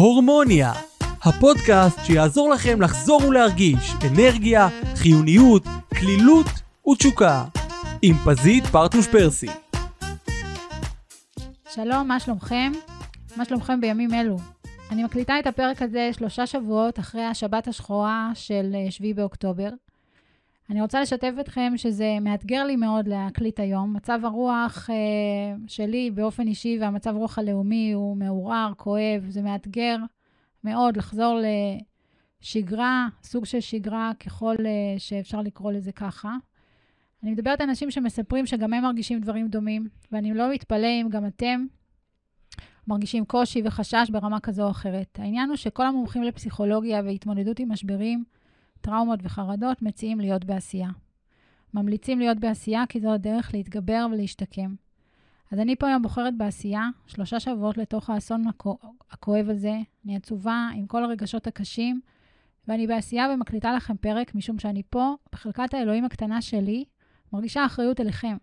הורמוניה, הפודקאסט שיעזור לכם לחזור ולהרגיש אנרגיה, חיוניות, כלילות ותשוקה. עם פזית פרטוש פרסי. שלום, מה שלומכם? מה שלומכם בימים אלו? אני מקליטה את הפרק הזה שלושה שבועות אחרי השבת השחורה של 7 אה, באוקטובר. אני רוצה לשתף אתכם שזה מאתגר לי מאוד להקליט היום. מצב הרוח אה, שלי באופן אישי והמצב רוח הלאומי הוא מעורער, כואב, זה מאתגר מאוד לחזור לשגרה, סוג של שגרה ככל אה, שאפשר לקרוא לזה ככה. אני מדברת על אנשים שמספרים שגם הם מרגישים דברים דומים, ואני לא מתפלא אם גם אתם מרגישים קושי וחשש ברמה כזו או אחרת. העניין הוא שכל המומחים לפסיכולוגיה והתמודדות עם משברים, טראומות וחרדות מציעים להיות בעשייה. ממליצים להיות בעשייה כי זו הדרך להתגבר ולהשתקם. אז אני פה היום בוחרת בעשייה, שלושה שבועות לתוך האסון הכואב הזה. אני עצובה עם כל הרגשות הקשים, ואני בעשייה ומקליטה לכם פרק, משום שאני פה, בחלקת האלוהים הקטנה שלי, מרגישה אחריות אליכם.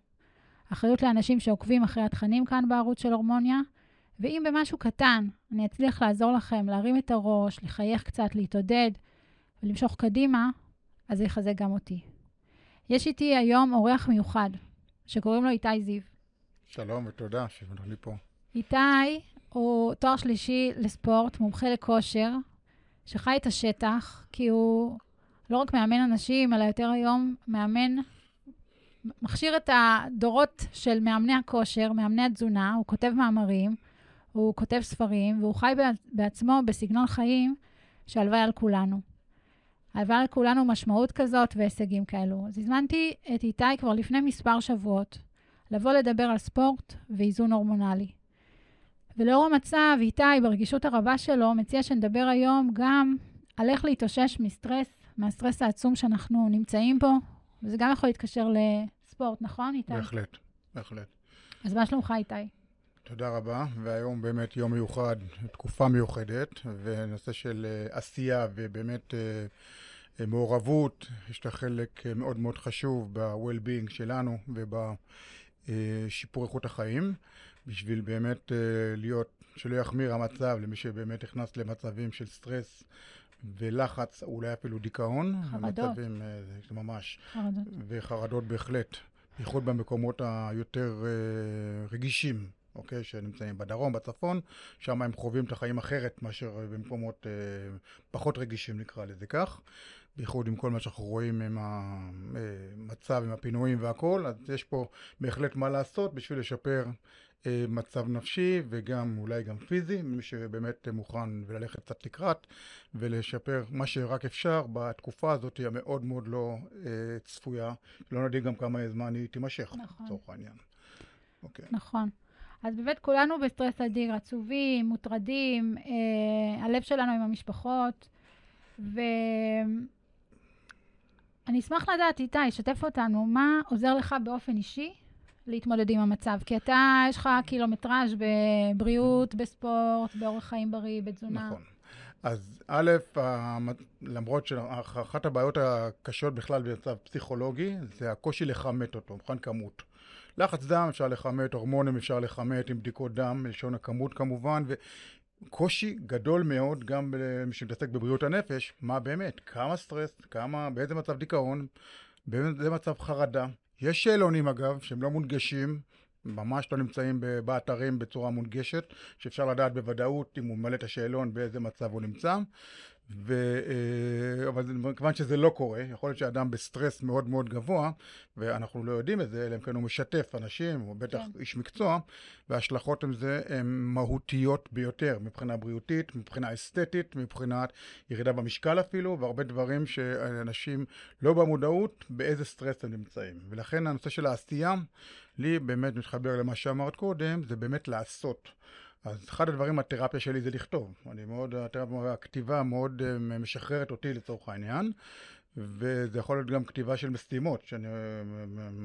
אחריות לאנשים שעוקבים אחרי התכנים כאן בערוץ של הורמוניה, ואם במשהו קטן אני אצליח לעזור לכם להרים את הראש, לחייך קצת, להתעודד ולמשוך קדימה, אז זה יחזק גם אותי. יש איתי היום אורח מיוחד, שקוראים לו איתי זיו. שלום ותודה שבאת לי פה. איתי הוא תואר שלישי לספורט, מומחה לכושר, שחי את השטח, כי הוא לא רק מאמן אנשים, אלא יותר היום מאמן, מכשיר את הדורות של מאמני הכושר, מאמני התזונה, הוא כותב מאמרים, הוא כותב ספרים, והוא חי בעצמו בסגנון חיים שהלוואי על כולנו. הלוואי כולנו משמעות כזאת והישגים כאלו. אז הזמנתי את איתי כבר לפני מספר שבועות לבוא לדבר על ספורט ואיזון הורמונלי. ולאור המצב, איתי, ברגישות הרבה שלו, מציע שנדבר היום גם על איך להתאושש מסטרס, מהסטרס העצום שאנחנו נמצאים בו, וזה גם יכול להתקשר לספורט, נכון, איתי? בהחלט, בהחלט. אז מה שלומך, איתי? תודה רבה, והיום באמת יום מיוחד, תקופה מיוחדת, ונושא של uh, עשייה ובאמת uh, מעורבות, יש לה חלק מאוד מאוד חשוב ב-well-being שלנו ובשיפור איכות החיים, בשביל באמת להיות, שלא יחמיר המצב למי שבאמת נכנס למצבים של סטרס ולחץ, אולי אפילו דיכאון. חרדות. מצבים, ממש. חרדות. וחרדות בהחלט, בייחוד במקומות היותר רגישים. אוקיי? שנמצאים בדרום, בצפון, שם הם חווים את החיים אחרת מאשר במקומות אה, פחות רגישים, נקרא לזה כך. בייחוד עם כל מה שאנחנו רואים עם המצב, עם הפינויים והכול, אז יש פה בהחלט מה לעשות בשביל לשפר אה, מצב נפשי וגם אולי גם פיזי, מי שבאמת מוכן וללכת קצת לקראת ולשפר מה שרק אפשר בתקופה הזאת המאוד מאוד לא אה, צפויה, לא נדעים גם כמה זמן היא תימשך, נכון. לצורך העניין. אוקיי. נכון. אז באמת כולנו בסטרס אדיר, עצובים, מוטרדים, אה, הלב שלנו עם המשפחות, ואני אשמח לדעת, איתי, שתף אותנו, מה עוזר לך באופן אישי להתמודד עם המצב? כי אתה, יש לך קילומטראז' בבריאות, בספורט, באורח חיים בריא, בתזונה. נכון. אז א', למרות שאחת הבעיות הקשות בכלל במצב פסיכולוגי, זה הקושי לכמת אותו, מבחינת כמות. לחץ דם אפשר לכמת, הורמונים אפשר לכמת עם בדיקות דם, לשון הכמות כמובן, וקושי גדול מאוד גם למי שמתעסק בבריאות הנפש, מה באמת, כמה סטרס, כמה, באיזה מצב דיכאון, באיזה מצב חרדה. יש שאלונים אגב, שהם לא מונגשים, ממש לא נמצאים באתרים בצורה מונגשת, שאפשר לדעת בוודאות אם הוא ממלא את השאלון באיזה מצב הוא נמצא. ו... אה, אבל מכיוון שזה לא קורה, יכול להיות שאדם בסטרס מאוד מאוד גבוה, ואנחנו לא יודעים את זה, אלא אם כן הוא משתף אנשים, הוא בטח כן. איש מקצוע, וההשלכות עם זה הן מהותיות ביותר, מבחינה בריאותית, מבחינה אסתטית, מבחינת ירידה במשקל אפילו, והרבה דברים שאנשים לא במודעות באיזה סטרס הם נמצאים. ולכן הנושא של העשייה, לי באמת מתחבר למה שאמרת קודם, זה באמת לעשות. אז אחד הדברים, התרפיה שלי זה לכתוב. אני מאוד, הכתיבה מאוד אה, משחררת אותי לצורך העניין, וזה יכול להיות גם כתיבה של משימות, שאני אה,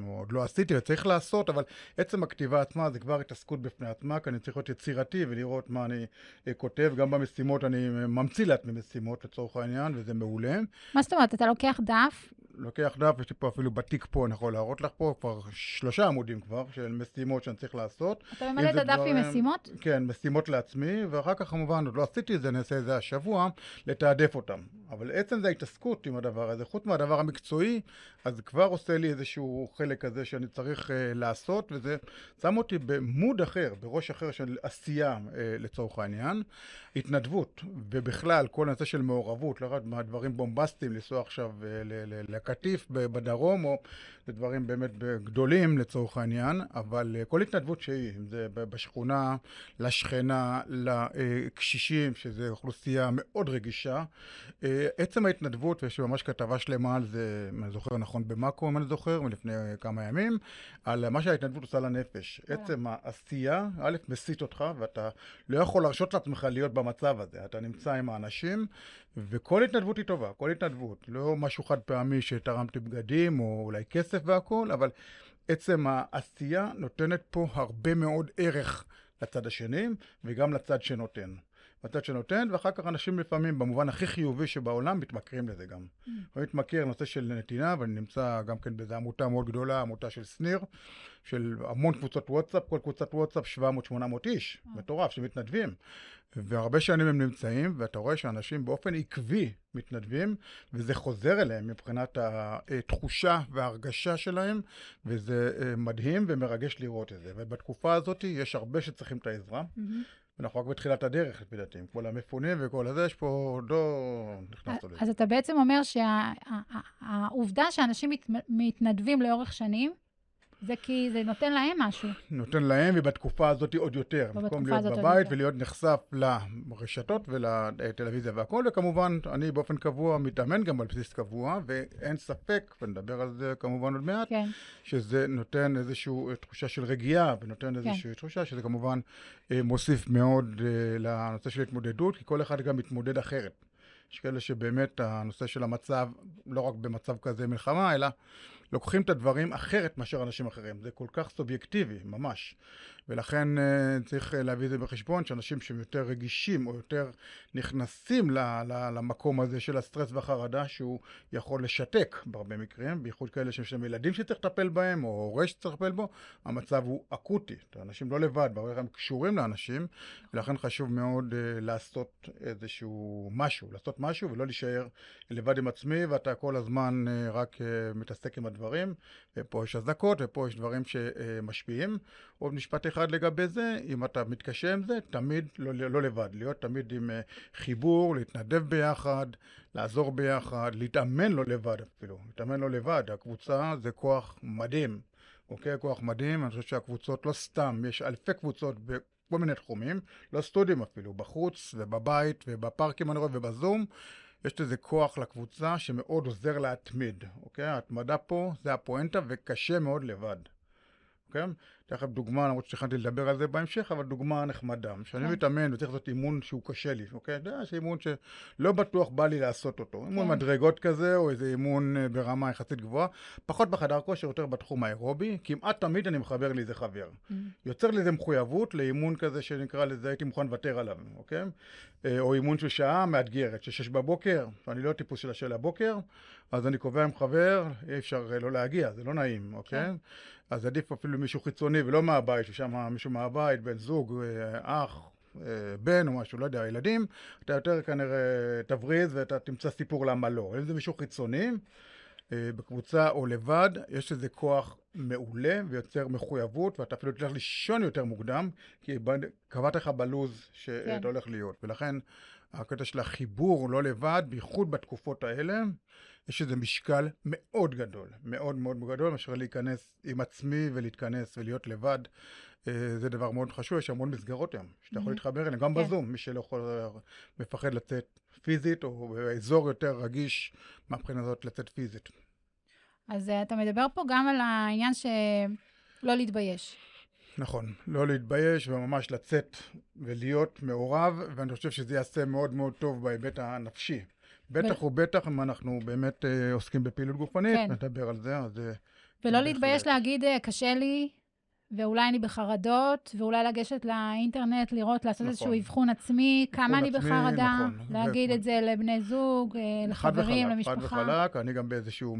עוד לא עשיתי וצריך לעשות, אבל עצם הכתיבה עצמה זה כבר התעסקות בפני עצמה, כי אני צריך להיות יצירתי ולראות מה אני אה, כותב. גם במשימות אני ממציא לעצמי משימות לצורך העניין, וזה מעולה. מה זאת אומרת? אתה לוקח דף לוקח דף, יש לי פה אפילו בתיק פה, אני יכול להראות לך פה, כבר שלושה עמודים כבר, של משימות שאני צריך לעשות. אתה ממלא את הדף עם משימות? כן, משימות לעצמי, ואחר כך כמובן, עוד לא עשיתי את זה, אני אעשה את זה השבוע, לתעדף אותם. אבל עצם זה ההתעסקות עם הדבר הזה, חוץ מהדבר המקצועי, אז כבר עושה לי איזשהו חלק כזה שאני צריך uh, לעשות, וזה שם אותי במוד אחר, בראש אחר של עשייה uh, לצורך העניין. התנדבות, ובכלל, כל הנושא של מעורבות, לא רק מהדברים בומבסטיים, לנסוע עכשיו uh, לקטיף בדרום, או לדברים באמת גדולים לצורך העניין, אבל uh, כל התנדבות שהיא, אם זה בשכונה, לשכנה, לקשישים, שזו אוכלוסייה מאוד רגישה, uh, עצם ההתנדבות, ויש ממש כתבה שלמה על זה, אם אני זוכר נכון, במאקו, אם אני זוכר, מלפני כמה ימים, על מה שההתנדבות עושה לנפש. Yeah. עצם העשייה, א', מסית אותך, ואתה לא יכול להרשות לעצמך להיות במצב הזה. אתה נמצא עם האנשים, וכל התנדבות היא טובה, כל התנדבות. לא משהו חד פעמי שתרמתי בגדים, או אולי כסף והכול, אבל עצם העשייה נותנת פה הרבה מאוד ערך לצד השני, וגם לצד שנותן. בצד שנותן, ואחר כך אנשים לפעמים, במובן הכי חיובי שבעולם, מתמכרים לזה גם. Mm. אני מתמכר לנושא של נתינה, ואני נמצא גם כן באיזו עמותה מאוד גדולה, עמותה של שניר, של המון קבוצות וואטסאפ, כל קבוצת וואטסאפ 700-800 איש, mm. מטורף, שמתנדבים. והרבה שנים הם נמצאים, ואתה רואה שאנשים באופן עקבי מתנדבים, וזה חוזר אליהם מבחינת התחושה וההרגשה שלהם, וזה אה, מדהים ומרגש לראות את זה. ובתקופה הזאת יש הרבה שצריכים את העזרה. Mm-hmm. אנחנו רק בתחילת הדרך, לפי דעתי, עם כל המפונים וכל הזה, יש פה עוד לא נכנסנו לזה. אז אתה בעצם אומר שהעובדה שאנשים מתנדבים לאורך שנים, זה כי זה נותן להם משהו. נותן להם, ובתקופה הזאת עוד יותר. במקום להיות בבית ולהיות נחשף לרשתות ולטלוויזיה והכל, וכמובן, אני באופן קבוע מתאמן גם על בסיס קבוע, ואין ספק, ונדבר על זה כמובן עוד מעט, כן. שזה נותן איזושהי תחושה של רגיעה, ונותן כן. איזושהי כן. תחושה שזה כמובן אה, מוסיף מאוד אה, לנושא של התמודדות, כי כל אחד גם מתמודד אחרת. יש כאלה שבאמת הנושא של המצב, לא רק במצב כזה מלחמה, אלא לוקחים את הדברים אחרת מאשר אנשים אחרים. זה כל כך סובייקטיבי, ממש. ולכן אה, צריך אה, להביא את זה בחשבון, שאנשים שהם יותר רגישים או יותר נכנסים למקום הזה של הסטרס והחרדה, שהוא יכול לשתק בהרבה מקרים, בייחוד כאלה שיש להם ילדים שצריך לטפל בהם, או הורה שצריך לטפל בו, המצב הוא אקוטי. אנשים לא לבד, בהרבה הם קשורים לאנשים, ולכן חשוב מאוד uh, לעשות איזשהו משהו, לעשות משהו ולא להישאר לבד עם עצמי, ואתה כל הזמן רק מתעסק עם הדברים, ופה יש אזעקות, ופה יש דברים שמשפיעים. עוד משפט לגבי זה, אם אתה מתקשה עם זה, תמיד לא, לא לבד, להיות תמיד עם uh, חיבור, להתנדב ביחד, לעזור ביחד, להתאמן לא לבד אפילו, להתאמן לא לבד, הקבוצה זה כוח מדהים, אוקיי? כוח מדהים, אני חושב שהקבוצות לא סתם, יש אלפי קבוצות בכל מיני תחומים, לא סטודים אפילו, בחוץ ובבית ובפארקים אני רואה ובזום. יש לזה כוח לקבוצה שמאוד עוזר להתמיד, אוקיי? ההתמדה פה זה הפואנטה וקשה מאוד לבד. כן? תכף דוגמה, למרות שתכננתי לדבר על זה בהמשך, אבל דוגמה נחמדה. כשאני כן. מתאמן וצריך לעשות אימון שהוא קשה לי, אוקיי? אתה יודע, אימון שלא בטוח בא לי לעשות אותו. כן. אימון מדרגות כזה, או איזה אימון אה, ברמה יחסית גבוהה. פחות בחדר כושר, יותר בתחום האירובי. כמעט תמיד אני מחבר לי איזה חבר. Mm. יוצר לי איזה מחויבות לאימון כזה שנקרא לזה, הייתי מוכן לוותר עליו, אוקיי? אה, או אימון של שעה מאתגרת, של שש בבוקר, ואני לא טיפוס של השל הבוקר, אז אני קובע עם חבר, אי אפשר אה, לא להגיע, זה לא נעים, אוקיי? כן. אז עדיף אפילו מישהו חיצוני ולא מהבית, ששם מישהו מהבית, בן זוג, אה, אח, אה, בן או משהו, לא יודע, ילדים, אתה יותר כנראה תבריז ואתה תמצא סיפור למה לא. אם זה מישהו חיצוני, אה, בקבוצה או לבד, יש איזה כוח מעולה ויוצר מחויבות, ואתה אפילו תלך לישון יותר מוקדם, כי קבעת לך בלוז שאתה כן. הולך להיות. ולכן הקטע של החיבור לא לבד, בייחוד בתקופות האלה, יש איזה משקל מאוד גדול, מאוד מאוד גדול, מאשר להיכנס עם עצמי ולהתכנס ולהיות לבד. אה, זה דבר מאוד חשוב, יש המון מסגרות היום, שאתה יכול mm-hmm. להתחבר אליהן, גם כן. בזום, מי שלא יכול, מפחד לצאת פיזית, או באזור יותר רגיש מהבחינה הזאת לצאת פיזית. אז אה, אתה מדבר פה גם על העניין שלא להתבייש. נכון, לא להתבייש וממש לצאת ולהיות מעורב, ואני חושב שזה יעשה מאוד מאוד טוב בהיבט הנפשי. בטח ו... ובטח אם אנחנו באמת אה, עוסקים בפעילות גופנית, כן. נדבר על זה, אז... ולא להתבייש להגיד, אה, קשה לי, ואולי אני בחרדות, ואולי לגשת לאינטרנט, לראות, לעשות נכון. איזשהו אבחון עצמי, כמה אני עצמי, בחרדה, נכון. להגיד ו- את זה לבני זוג, אה, חד לחברים, וחלק, חד למשפחה. וחלק, אני גם באיזשהו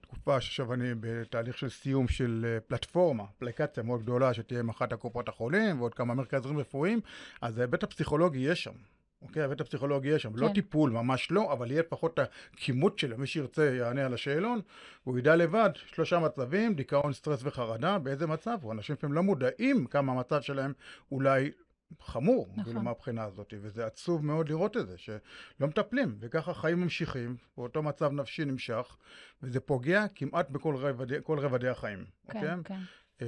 תקופה שעכשיו אני בתהליך של סיום של אה, פלטפורמה, אפליקציה מאוד גדולה שתהיה עם אחת הקופות החולים ועוד כמה מרכזים רפואיים, אז ההיבט הפסיכולוגי יש שם. אוקיי, ההיבט הפסיכולוגי יש שם, לא כן. טיפול, ממש לא, אבל יהיה לפחות הכימות שלו, מי שירצה יענה על השאלון, הוא ידע לבד, שלושה מצבים, דיכאון, סטרס וחרדה, באיזה מצב הוא, אנשים לפעמים לא מודעים כמה המצב שלהם אולי חמור, נכון. כאילו מהבחינה הזאת, וזה עצוב מאוד לראות את זה, שלא מטפלים, וככה החיים ממשיכים, ואותו מצב נפשי נמשך, וזה פוגע כמעט בכל רבדי, רבדי החיים, כן, אוקיי? כן. אה,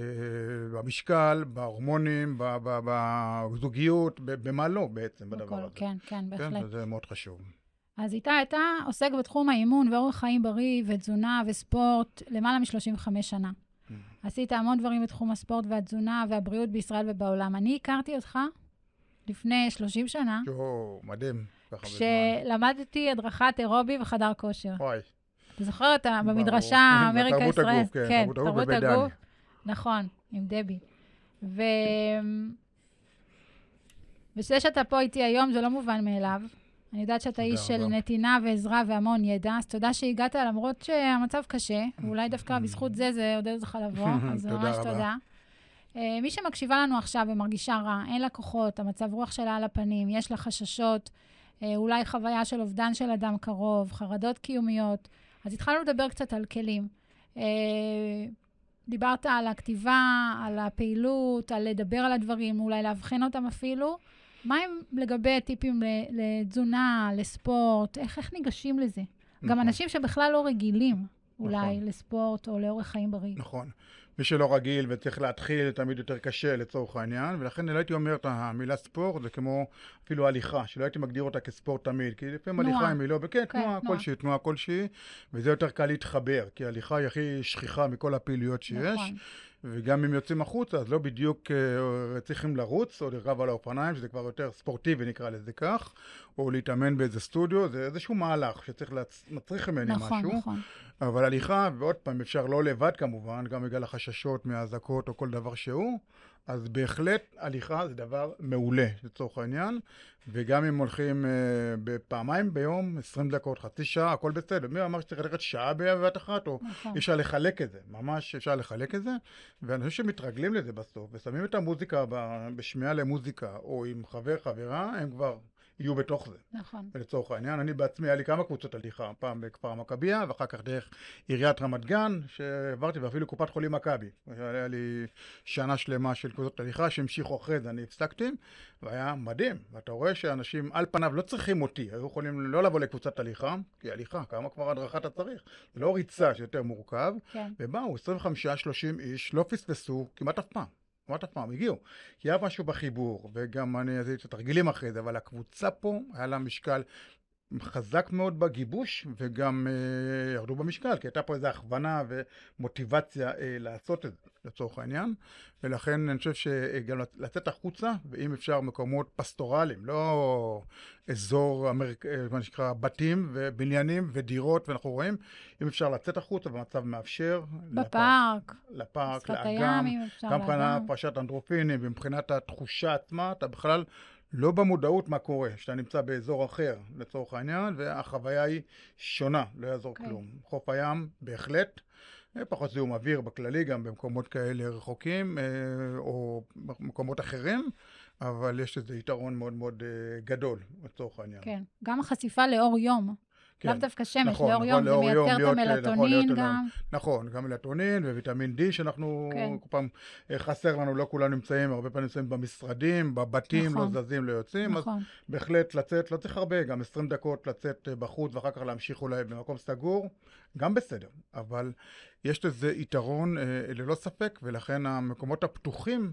במשקל, בהורמונים, בזוגיות, במה לא בעצם בדבר הזה. כן, כן, בהחלט. כן, וזה מאוד חשוב. אז איתי, אתה עוסק בתחום האימון ואורח חיים בריא ותזונה וספורט למעלה מ-35 שנה. Mm. עשית המון דברים בתחום הספורט והתזונה והבריאות בישראל ובעולם. אני הכרתי אותך לפני 30 שנה, יואו, מדהים. כשלמדתי הדרכת אירובי וחדר כושר. וואי, אתה זוכר אותה ברור. במדרשה אמריקה תרבות? הגוף, כן, תרבות הגוף. נכון, עם דבי. ו... וזה שאתה פה איתי היום זה לא מובן מאליו. אני יודעת שאתה איש של. נתינה ועזרה והמון ידע, אז תודה שהגעת למרות שהמצב קשה, ואולי דווקא בזכות זה זה עודד אותך לבוא, אז ממש. תודה. אה, מי שמקשיבה לנו עכשיו ומרגישה רע, אין לה כוחות, המצב רוח שלה על הפנים, יש לה חששות, אה, אולי חוויה של אובדן של אדם קרוב, חרדות קיומיות, אז התחלנו לדבר קצת על כלים. דיברת על הכתיבה, על הפעילות, על לדבר על הדברים, אולי לאבחן אותם אפילו. מה עם לגבי טיפים לתזונה, לספורט? איך, איך ניגשים לזה? גם נכון. אנשים שבכלל לא רגילים אולי נכון. לספורט או לאורח חיים בריא. נכון. מי שלא רגיל וצריך להתחיל, תמיד יותר קשה לצורך העניין, ולכן לא הייתי אומר את המילה ספורט, זה כמו אפילו הליכה, שלא הייתי מגדיר אותה כספורט תמיד, כי לפעמים. הליכה היא לא, וכן, כן, תנועה. כלשהי, תנועה כלשהי, וזה יותר קל להתחבר, כי ההליכה היא הכי שכיחה מכל הפעילויות שיש, נכון. וגם אם יוצאים החוצה, אז לא בדיוק אה, צריכים לרוץ או לרכב על האופניים, שזה כבר יותר ספורטיבי נקרא לזה כך, או להתאמן באיזה סטודיו, זה איזשהו מהלך שצריך, להצ... מצריך ממני נכון, משהו. נכון. אבל הליכה, ועוד פעם, אפשר לא לבד כמובן, גם בגלל החששות מהאזעקות או כל דבר שהוא, אז בהחלט הליכה זה דבר מעולה לצורך העניין, וגם אם הולכים אה, בפעמיים ביום, 20 דקות, חצי שעה, הכל בסדר. מי אמר שצריך ללכת שעה בבת אחת, או נכון. אפשר לחלק את זה, ממש אפשר לחלק את זה, ואנשים שמתרגלים לזה בסוף, ושמים את המוזיקה בשמיעה למוזיקה, או עם חבר, חברה, הם כבר יהיו בתוך זה. נכון. לצורך העניין, אני בעצמי, היה לי כמה קבוצות הליכה, פעם בכפר המכבייה, ואחר כך דרך עיריית רמת גן, שהעברתי, ואפילו קופת חולים מכבי. היה לי שנה שלמה של קבוצות הליכה שהמשיכו אחרי זה, אני הפסקתי, והיה מדהים. ואתה רואה שאנשים על פניו לא צריכים אותי, היו יכולים לא לבוא לקבוצת הליכה, כי הליכה, כמה כבר הדרכה אתה צריך? זה לא ריצה שיותר מורכב, כן. ובאו 25-30 איש, לא פספסו כמעט אף פעם. כמעט אף פעם, הגיעו. כי היה משהו בחיבור, וגם אני עשיתי את התרגילים אחרי זה, אבל הקבוצה פה, היה לה משקל חזק מאוד בגיבוש, וגם אה, ירדו במשקל, כי הייתה פה איזו הכוונה ומוטיבציה אה, לעשות את זה, לצורך העניין. ולכן אני חושב שגם לצאת החוצה, ואם אפשר מקומות פסטורליים, לא אזור, אמריק... אה, מה שנקרא, בתים ובניינים ודירות, ואנחנו רואים, אם אפשר לצאת החוצה במצב מאפשר. בפארק, לפארק, לאגם, גם מבחינת. הפרשת אנדרופינים ומבחינת התחושה עצמה, אתה בכלל לא במודעות מה קורה, שאתה נמצא באזור אחר, לצורך העניין, והחוויה היא שונה, לא יעזור כן. כלום. חוף הים, בהחלט. אה, פחות זיהום אוויר בכללי, גם במקומות כאלה רחוקים, אה, או מקומות אחרים, אבל יש לזה יתרון מאוד מאוד אה, גדול, לצורך העניין. כן. גם החשיפה לאור יום. כן. לאו דווקא שמש, נכון, לאור נכון, יום, זה לאור יום, מייצר את להיות, אה, נכון, המלטונין להיות גם. נכון, גם מלטונין וויטמין D שאנחנו כן. כל פעם אה, חסר לנו, לא כולם נמצאים, הרבה פעמים נמצאים במשרדים, בבתים, נכון. לא זזים, לא יוצאים, אז נכון, בהחלט לצאת, לא צריך הרבה, גם 20 דקות לצאת אה, בחוץ ואחר כך להמשיך אולי במקום סגור, גם בסדר, אבל יש לזה יתרון אה, ללא ספק, ולכן המקומות הפתוחים,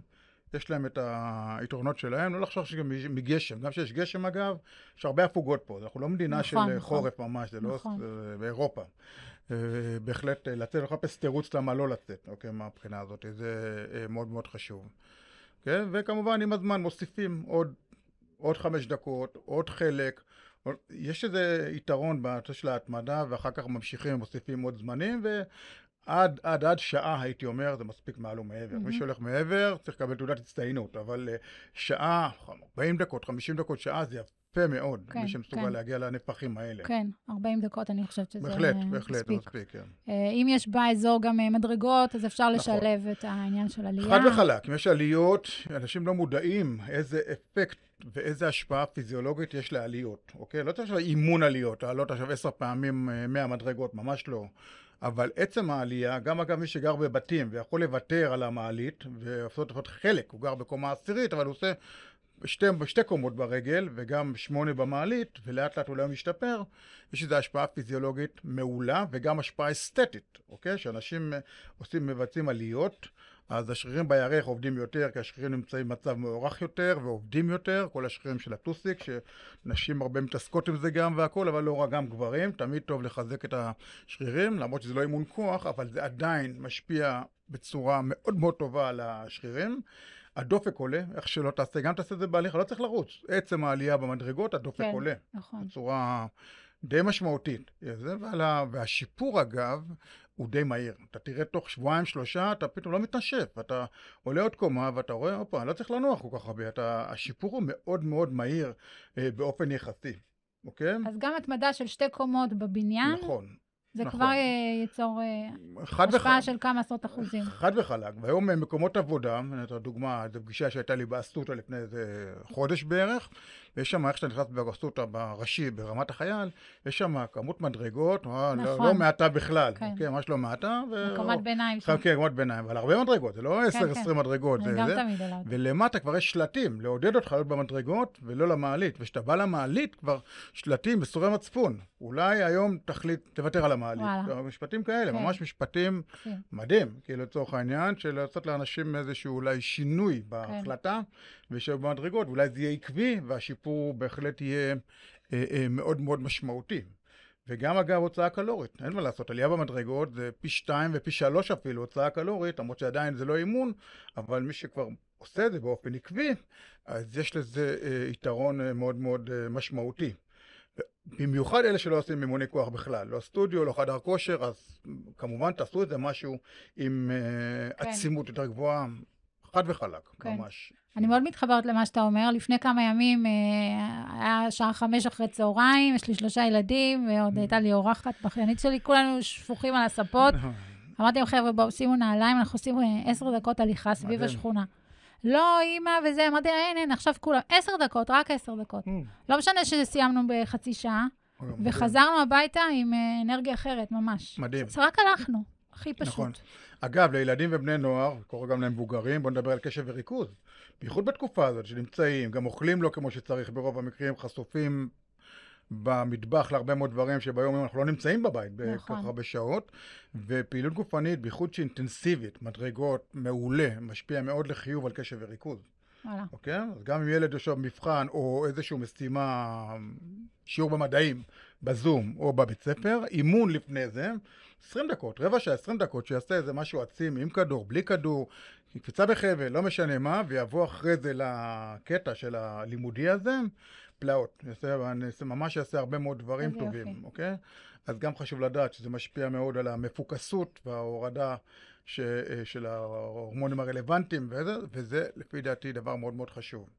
יש להם את היתרונות שלהם, לא לחשוב שגם מגשם, גם כשיש גשם אגב, יש הרבה הפוגות פה, אנחנו לא מדינה נכון, של נכון. חורף ממש, זה נכון. לא אה, באירופה. אה, בהחלט אה, לצאת, לחפש תירוץ למה לא לצאת, אוקיי, מהבחינה הזאת, זה אה, מאוד מאוד חשוב. כן, וכמובן עם הזמן מוסיפים עוד, עוד חמש דקות, עוד חלק. יש איזה יתרון בנושא של ההתמדה, ואחר כך ממשיכים, מוסיפים עוד זמנים, עד, עד, עד שעה, הייתי אומר, זה מספיק מעל ומעבר. מי שהולך מעבר, צריך לקבל תעודת הצטיינות, אבל אה, שעה, 40 דקות, 50 דקות, שעה, זה יפה מאוד, כן, מי שמסוגל כן. להגיע לנפחים האלה. כן, 40 דקות, אני חושבת שזה בהחלט, אה, בהחלט, זה מספיק. מספיק, כן. אה, אם יש באזור גם אה, מדרגות, אז אפשר נכון. לשלב את העניין של עלייה. חד וחלק, אם יש עליות, אנשים לא מודעים איזה אפקט ואיזה השפעה פיזיולוגית יש לעליות, אוקיי? לא צריך אימון עליות, לעלות עכשיו עשר פעמים אה, 100 מדרגות, ממש לא. אבל עצם העלייה, גם אגב מי שגר בבתים ויכול לוותר על המעלית, ולעשות חלק, הוא גר בקומה עשירית, אבל הוא עושה שתי, שתי קומות ברגל וגם שמונה במעלית, ולאט לאט אולי הוא משתפר, יש לזה השפעה פיזיולוגית מעולה וגם השפעה אסתטית, אוקיי? שאנשים אה, עושים, מבצעים עליות, אז השרירים בירך עובדים יותר, כי השרירים נמצאים במצב מוארך יותר ועובדים יותר, כל השרירים של הטוסיק, שנשים הרבה מתעסקות עם זה גם והכול, אבל לא רק גם גברים, תמיד טוב לחזק את השרירים, למרות שזה לא אימון כוח, אבל זה עדיין משפיע בצורה מאוד מאוד טובה על השרירים. הדופק עולה, איך שלא תעשה, גם תעשה את זה בהליכה, לא צריך לרוץ. עצם העלייה במדרגות, הדופק כן, עולה. נכון. בצורה די משמעותית. זה, ועלה, והשיפור אגב, הוא די מהיר. אתה תראה תוך שבועיים שלושה, אתה פתאום לא מתנשף. אתה עולה עוד קומה ואתה רואה, הופה, לא צריך לנוח כל כך הרבה. אתה, השיפור הוא מאוד מאוד מהיר אה, באופן יחסי, אוקיי? אז גם התמדה של שתי קומות בבניין, נכון. זה נכון. כבר אה, ייצור אה, השפעה וחלק. של כמה עשרות אחוזים. חד וחלק. והיום אה, מקומות עבודה, אתן דוגמה, זו פגישה שהייתה לי באסותא לפני איזה חודש בערך, ויש שם, איך שאתה נכנס באסותא בראשי, ברמת החייל, יש שם כמות מדרגות, אה, לא, נכון. לא מעטה בכלל, כן. כן, ממש לא מעטה. ו- הקומת ביניים שם. כן, קומת ביניים, אבל הרבה מדרגות, זה לא 10-20 כן. מדרגות. זה, גם זה. תמיד אותה. ולמטה כבר יש שלטים, לעודד אותך לעלות במדרגות ולא למעלית. וכשאתה בא למעלית כבר שלטים בסורי מצפון. אולי היום תחליט, תוותר על המעלית. וואלה. משפטים כאלה, כן. ממש משפטים כן. מדהים, כאילו לצורך העניין, של לעשות לאנשים איזשהו אולי שינוי בהחלטה, ושיהיו במדרגות, ואולי זה יהיה עקבי, והשיפור בהחלט יהיה אה, אה, מאוד מאוד משמעותי. וגם אגב הוצאה קלורית, אין מה לעשות, עלייה במדרגות זה פי שתיים ופי שלוש אפילו הוצאה קלורית, למרות שעדיין זה לא אימון, אבל מי שכבר עושה את זה באופן עקבי, אז יש לזה אה, יתרון אה, מאוד מאוד אה, משמעותי. במיוחד אלה שלא עושים אימוני כוח בכלל, לא סטודיו, לא חדר כושר, אז כמובן תעשו את זה משהו עם אה, כן. עצימות יותר גבוהה, חד וחלק, כן. ממש. אני מאוד מתחברת למה שאתה אומר. לפני כמה ימים אה, היה שעה חמש אחרי צהריים, יש לי שלושה ילדים, Mm. ועוד הייתה לי אורחת בכיינית שלי, כולנו שפוכים על הספות. אמרתי להם, חבר'ה, בואו, שימו נעליים, אנחנו עושים אה, עשר דקות הליכה סביב. השכונה. לא, אימא וזה, אמרתי לה, אין, אין, עכשיו כולם, עשר דקות, רק עשר דקות. לא משנה שסיימנו בחצי שעה, מדהים. וחזרנו הביתה עם אה, אנרגיה אחרת, ממש. מדהים. אז רק הלכנו, הכי פשוט. נכון. אגב, לילדים ובני נוער, קורה גם למבוגרים, בואו נדבר על קשב וריכוז. בייחוד בתקופה הזאת שנמצאים, גם אוכלים לא כמו שצריך ברוב המקרים, חשופים במטבח להרבה מאוד דברים שביום יום אנחנו לא נמצאים בבית נכון. בכך הרבה שעות, ופעילות גופנית, בייחוד שהיא אינטנסיבית, מדרגות, מעולה, משפיע מאוד לחיוב על קשב וריכוז. וואלה. אוקיי? אז גם אם ילד יושב במבחן או איזושהי משימה, שיעור במדעים, בזום או בבית ספר, אימון לפני זה, 20 דקות, רבע שעה, 20 דקות, שיעשה איזה משהו עצים עם כדור, בלי כדור, קפיצה בחבל, לא משנה מה, ויבוא אחרי זה לקטע של הלימודי הזה, פלאות. יעשה, ממש יעשה הרבה מאוד דברים טובים, יופי. אוקיי? אז גם חשוב לדעת שזה משפיע מאוד על המפוקסות וההורדה ש, של ההורמונים הרלוונטיים, וזה, וזה לפי דעתי דבר מאוד מאוד חשוב.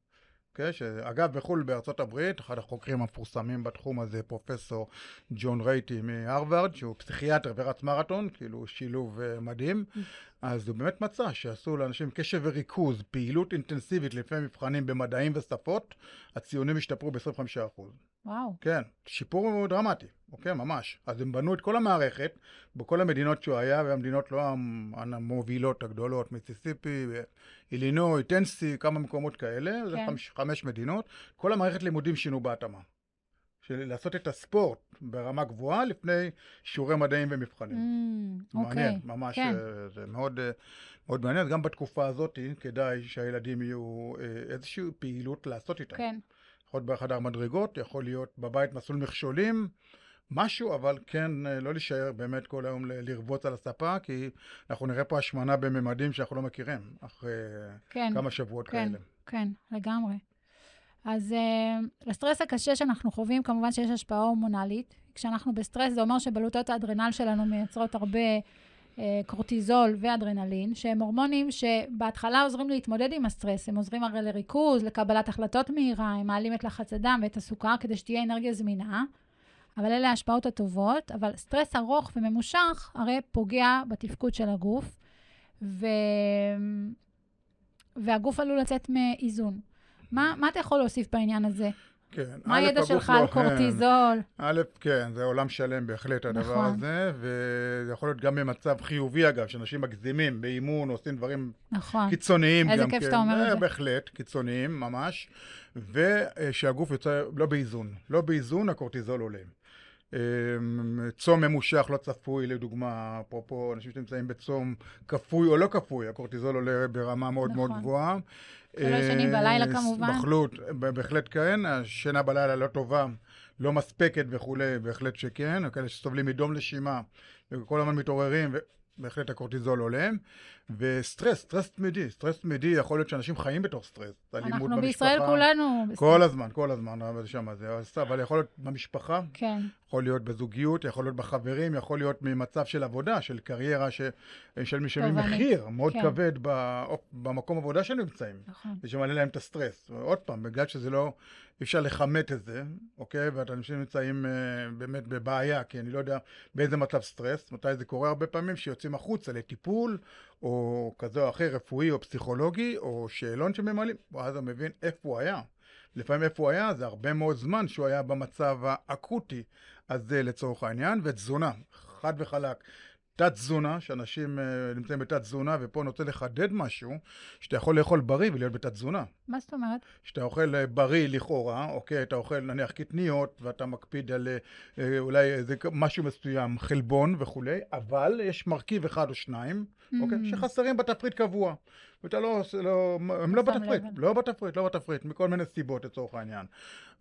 אוקיי? שאגב, בחו"ל, בארצות הברית, אחד החוקרים המפורסמים בתחום הזה, פרופסור ג'ון רייטי מהרווארד, שהוא פסיכיאטר ורץ מרתון, כאילו שילוב אה, מדהים, אז הוא באמת מצא שעשו לאנשים קשב וריכוז, פעילות אינטנסיבית לפני מבחנים במדעים ושפות, הציונים השתפרו ב-25%. וואו. כן, שיפור דרמטי, אוקיי, ממש. אז הם בנו את כל המערכת בכל המדינות שהוא היה, והמדינות לא המ- המובילות הגדולות, מיסיסיפי, אילינוי, טנסי, כמה מקומות כאלה, זה כן. חמש, חמש מדינות. כל המערכת לימודים שינו בהתאמה. של לעשות את הספורט ברמה גבוהה לפני שיעורי מדעים ומבחנים. Mm, מעניין, אוקיי. ממש, כן. אה, זה מאוד, אה, מאוד מעניין. גם בתקופה הזאת כדאי שהילדים יהיו אה, איזושהי פעילות לעשות איתם. כן. יכול להיות בחדר מדרגות, יכול להיות בבית מסלול מכשולים, משהו, אבל כן, אה, לא להישאר באמת כל היום לרבוץ על הספה, כי אנחנו נראה פה השמנה בממדים שאנחנו לא מכירים, אחרי כן. כמה שבועות כן, כאלה. כן, לגמרי. אז אה, לסטרס הקשה שאנחנו חווים, כמובן שיש השפעה הורמונלית. כשאנחנו בסטרס, זה אומר שבלוטות האדרנל שלנו מייצרות הרבה קורטיזול ואדרנלין, שהם הורמונים שבהתחלה עוזרים להתמודד עם הסטרס. הם עוזרים הרי לריכוז, לקבלת החלטות מהירה, הם מעלים את לחץ הדם ואת הסוכר כדי שתהיה אנרגיה זמינה. אבל אלה ההשפעות הטובות, אבל סטרס ארוך וממושך הרי פוגע בתפקוד של הגוף, ו... והגוף עלול לצאת מאיזון. מה, מה אתה יכול להוסיף בעניין הזה? כן. מה הידע שלך לא- על קורטיזול? א', כן, זה עולם שלם בהחלט הדבר נכון. הזה, וזה יכול להיות גם במצב חיובי אגב, שאנשים מגזימים באימון, עושים דברים נכון. קיצוניים איזה גם כיף כן. שאתה אומר את אה, זה. בהחלט, קיצוניים ממש, ושהגוף יוצא לא באיזון. לא באיזון, הקורטיזול עולה. אמ, צום ממושך לא צפוי, לדוגמה, אפרופו אנשים שנמצאים בצום כפוי או לא כפוי, הקורטיזול עולה ברמה מאוד מאוד נכון. גבוהה. שלא ישנים בלילה, אה, כמובן. מחלות, בהחלט כן, השינה בלילה לא טובה, לא מספקת וכולי, בהחלט שכן, כאלה שסובלים מדום נשימה וכל הזמן מתעוררים, בהחלט הקורטיזול עולה. וסטרס, סטרס תמידי, סטרס תמידי, יכול להיות שאנשים חיים בתוך סטרס. אלימות אנחנו במשפחה. בישראל כולנו... כל הזמן, כל הזמן, אבל שם זה, אבל יכול להיות במשפחה, כן, יכול להיות בזוגיות, יכול להיות בחברים, יכול להיות ממצב של עבודה, של קריירה, ש... של תובענית. מחיר מאוד כן. כבד ב... במקום עבודה שהם נמצאים, נכון. ושמעלה להם את הסטרס. עוד פעם, בגלל שזה לא, אי אפשר לכמת את זה, אוקיי? ואנשים נמצאים אה, באמת בבעיה, כי אני לא יודע באיזה מצב סטרס, מתי זה קורה הרבה פעמים, שיוצאים החוצה לטיפול, או כזה או אחר, רפואי או פסיכולוגי, או שאלון שממלאים, ואז הוא מבין איפה הוא היה. לפעמים איפה הוא היה, זה הרבה מאוד זמן שהוא היה במצב האקוטי הזה לצורך העניין, ותזונה, חד וחלק. תת תזונה, שאנשים אה, נמצאים בתת תזונה, ופה אני רוצה לחדד משהו, שאתה יכול לאכול בריא ולהיות בתת תזונה. מה זאת אומרת? שאתה אוכל אה, בריא לכאורה, אוקיי, אתה אוכל נניח קטניות, ואתה מקפיד על אה, אולי איזה משהו מסוים, חלבון וכולי, אבל יש מרכיב אחד או שניים, אוקיי, Mm. שחסרים בתפריט קבוע. ואתה לא, עושה- לא, הם לא שם בתפריט. לא בתפריט, לא בתפריט, מכל מיני סיבות לצורך העניין.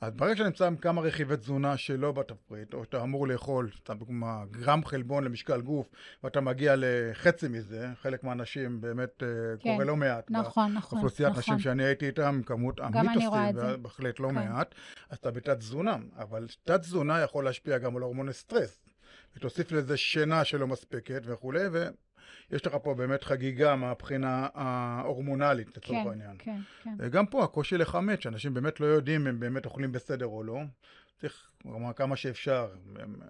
אז ברגע שנמצא עם כמה רכיבי תזונה שלא בתפריט, או שאתה אמור לאכול, סתם דוגמה, גרם חלבון למשקל גוף, ואתה מגיע לחצי מזה, חלק מהאנשים באמת אה, כן. קורה לא מעט. נכון, נכון, אוכלוסיית נכון. נשים שאני הייתי איתם, כמות המיתוסים. בהחלט לא כן. מעט, אז אתה בתת תזונה, אבל תת תזונה יכול להשפיע גם על הורמוני סטרס, ותוסיף לזה שינה שלא מספקת וכולי, ויש לך פה באמת חגיגה מהבחינה ההורמונלית לצורך כן, העניין. כן, כן. וגם פה הקושי לכמת, שאנשים באמת לא יודעים אם הם באמת אוכלים בסדר או לא. צריך כלומר, כמה שאפשר,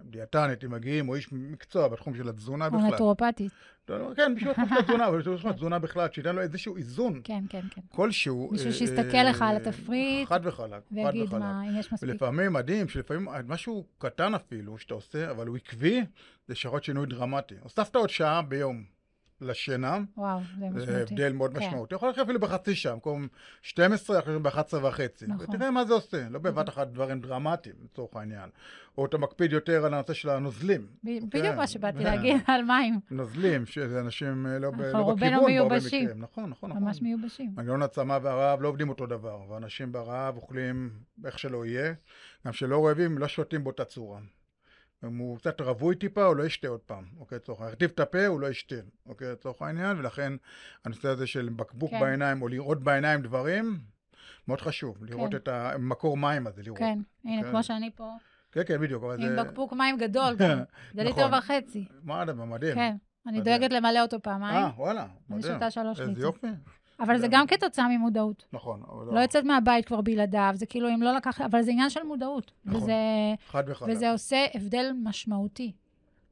דיאטנית, אם מגיעים, או איש מקצוע בתחום של התזונה או בכלל. נטורופטית. לא, לא, כן, בשביל התחום של התזונה, אבל בשביל התזונה בכלל, שייתן לו איזשהו איזון כן, כן, כן. כלשהו. מישהו אה, שיסתכל לך על התפריט חד וחלק, חד ויגיד. מה, אם יש מספיק. ולפעמים מדהים, שלפעמים משהו קטן אפילו שאתה עושה, אבל הוא עקבי, זה שרות שינוי דרמטי. הוספת עוד שעה ביום לשינה, וואו, זה זה משמעותי. הבדל מאוד כן. משמעותי. יכול להיות אפילו בחצי שעה, במקום 12, יכול להיות ב-11 וחצי. נכון. ותראה מה זה עושה, לא בבת אחת דברים דרמטיים, לצורך העניין. או אתה מקפיד יותר על הנושא של הנוזלים. ב- בדיוק כן. מה שבאתי כן. להגיד על מים. נוזלים, שזה אנשים אה, לא, ב- לא רובנו בכיוון בהרבה מיובשים. מקרים. נכון, נכון, נכון. ממש מיובשים. מנגנון הצמא והרעב לא עובדים אותו דבר, ואנשים ברעב אוכלים איך שלא יהיה, גם שלא רעבים לא שותים באותה צורה. אם הוא קצת רווי טיפה, הוא לא ישתה עוד פעם, אוקיי, לצורך העניין. הרטיב את הפה, הוא לא ישתה, אוקיי, לצורך העניין, ולכן הנושא הזה של בקבוק כן. בעיניים, או לראות בעיניים דברים, מאוד חשוב, לראות כן. את המקור מים הזה, לראות. כן, הנה, כן. כמו שאני פה, כן, כן, בדיוק, עם זה... בקבוק מים גדול גם. זה ליטר נכון. וחצי. מה מדהים. כן, אני מדהים. דואגת למלא אותו פעמיים, אה, וואלה, אני מדהים. שותה שלוש איזה ליטר. יופי. אבל זה. גם כתוצאה ממודעות. נכון, אבל לא יוצאת מהבית כבר בלעדיו, זה כאילו אם לא לקח, אבל זה עניין של מודעות. נכון. וזה, חד וחלק. וזה עושה הבדל משמעותי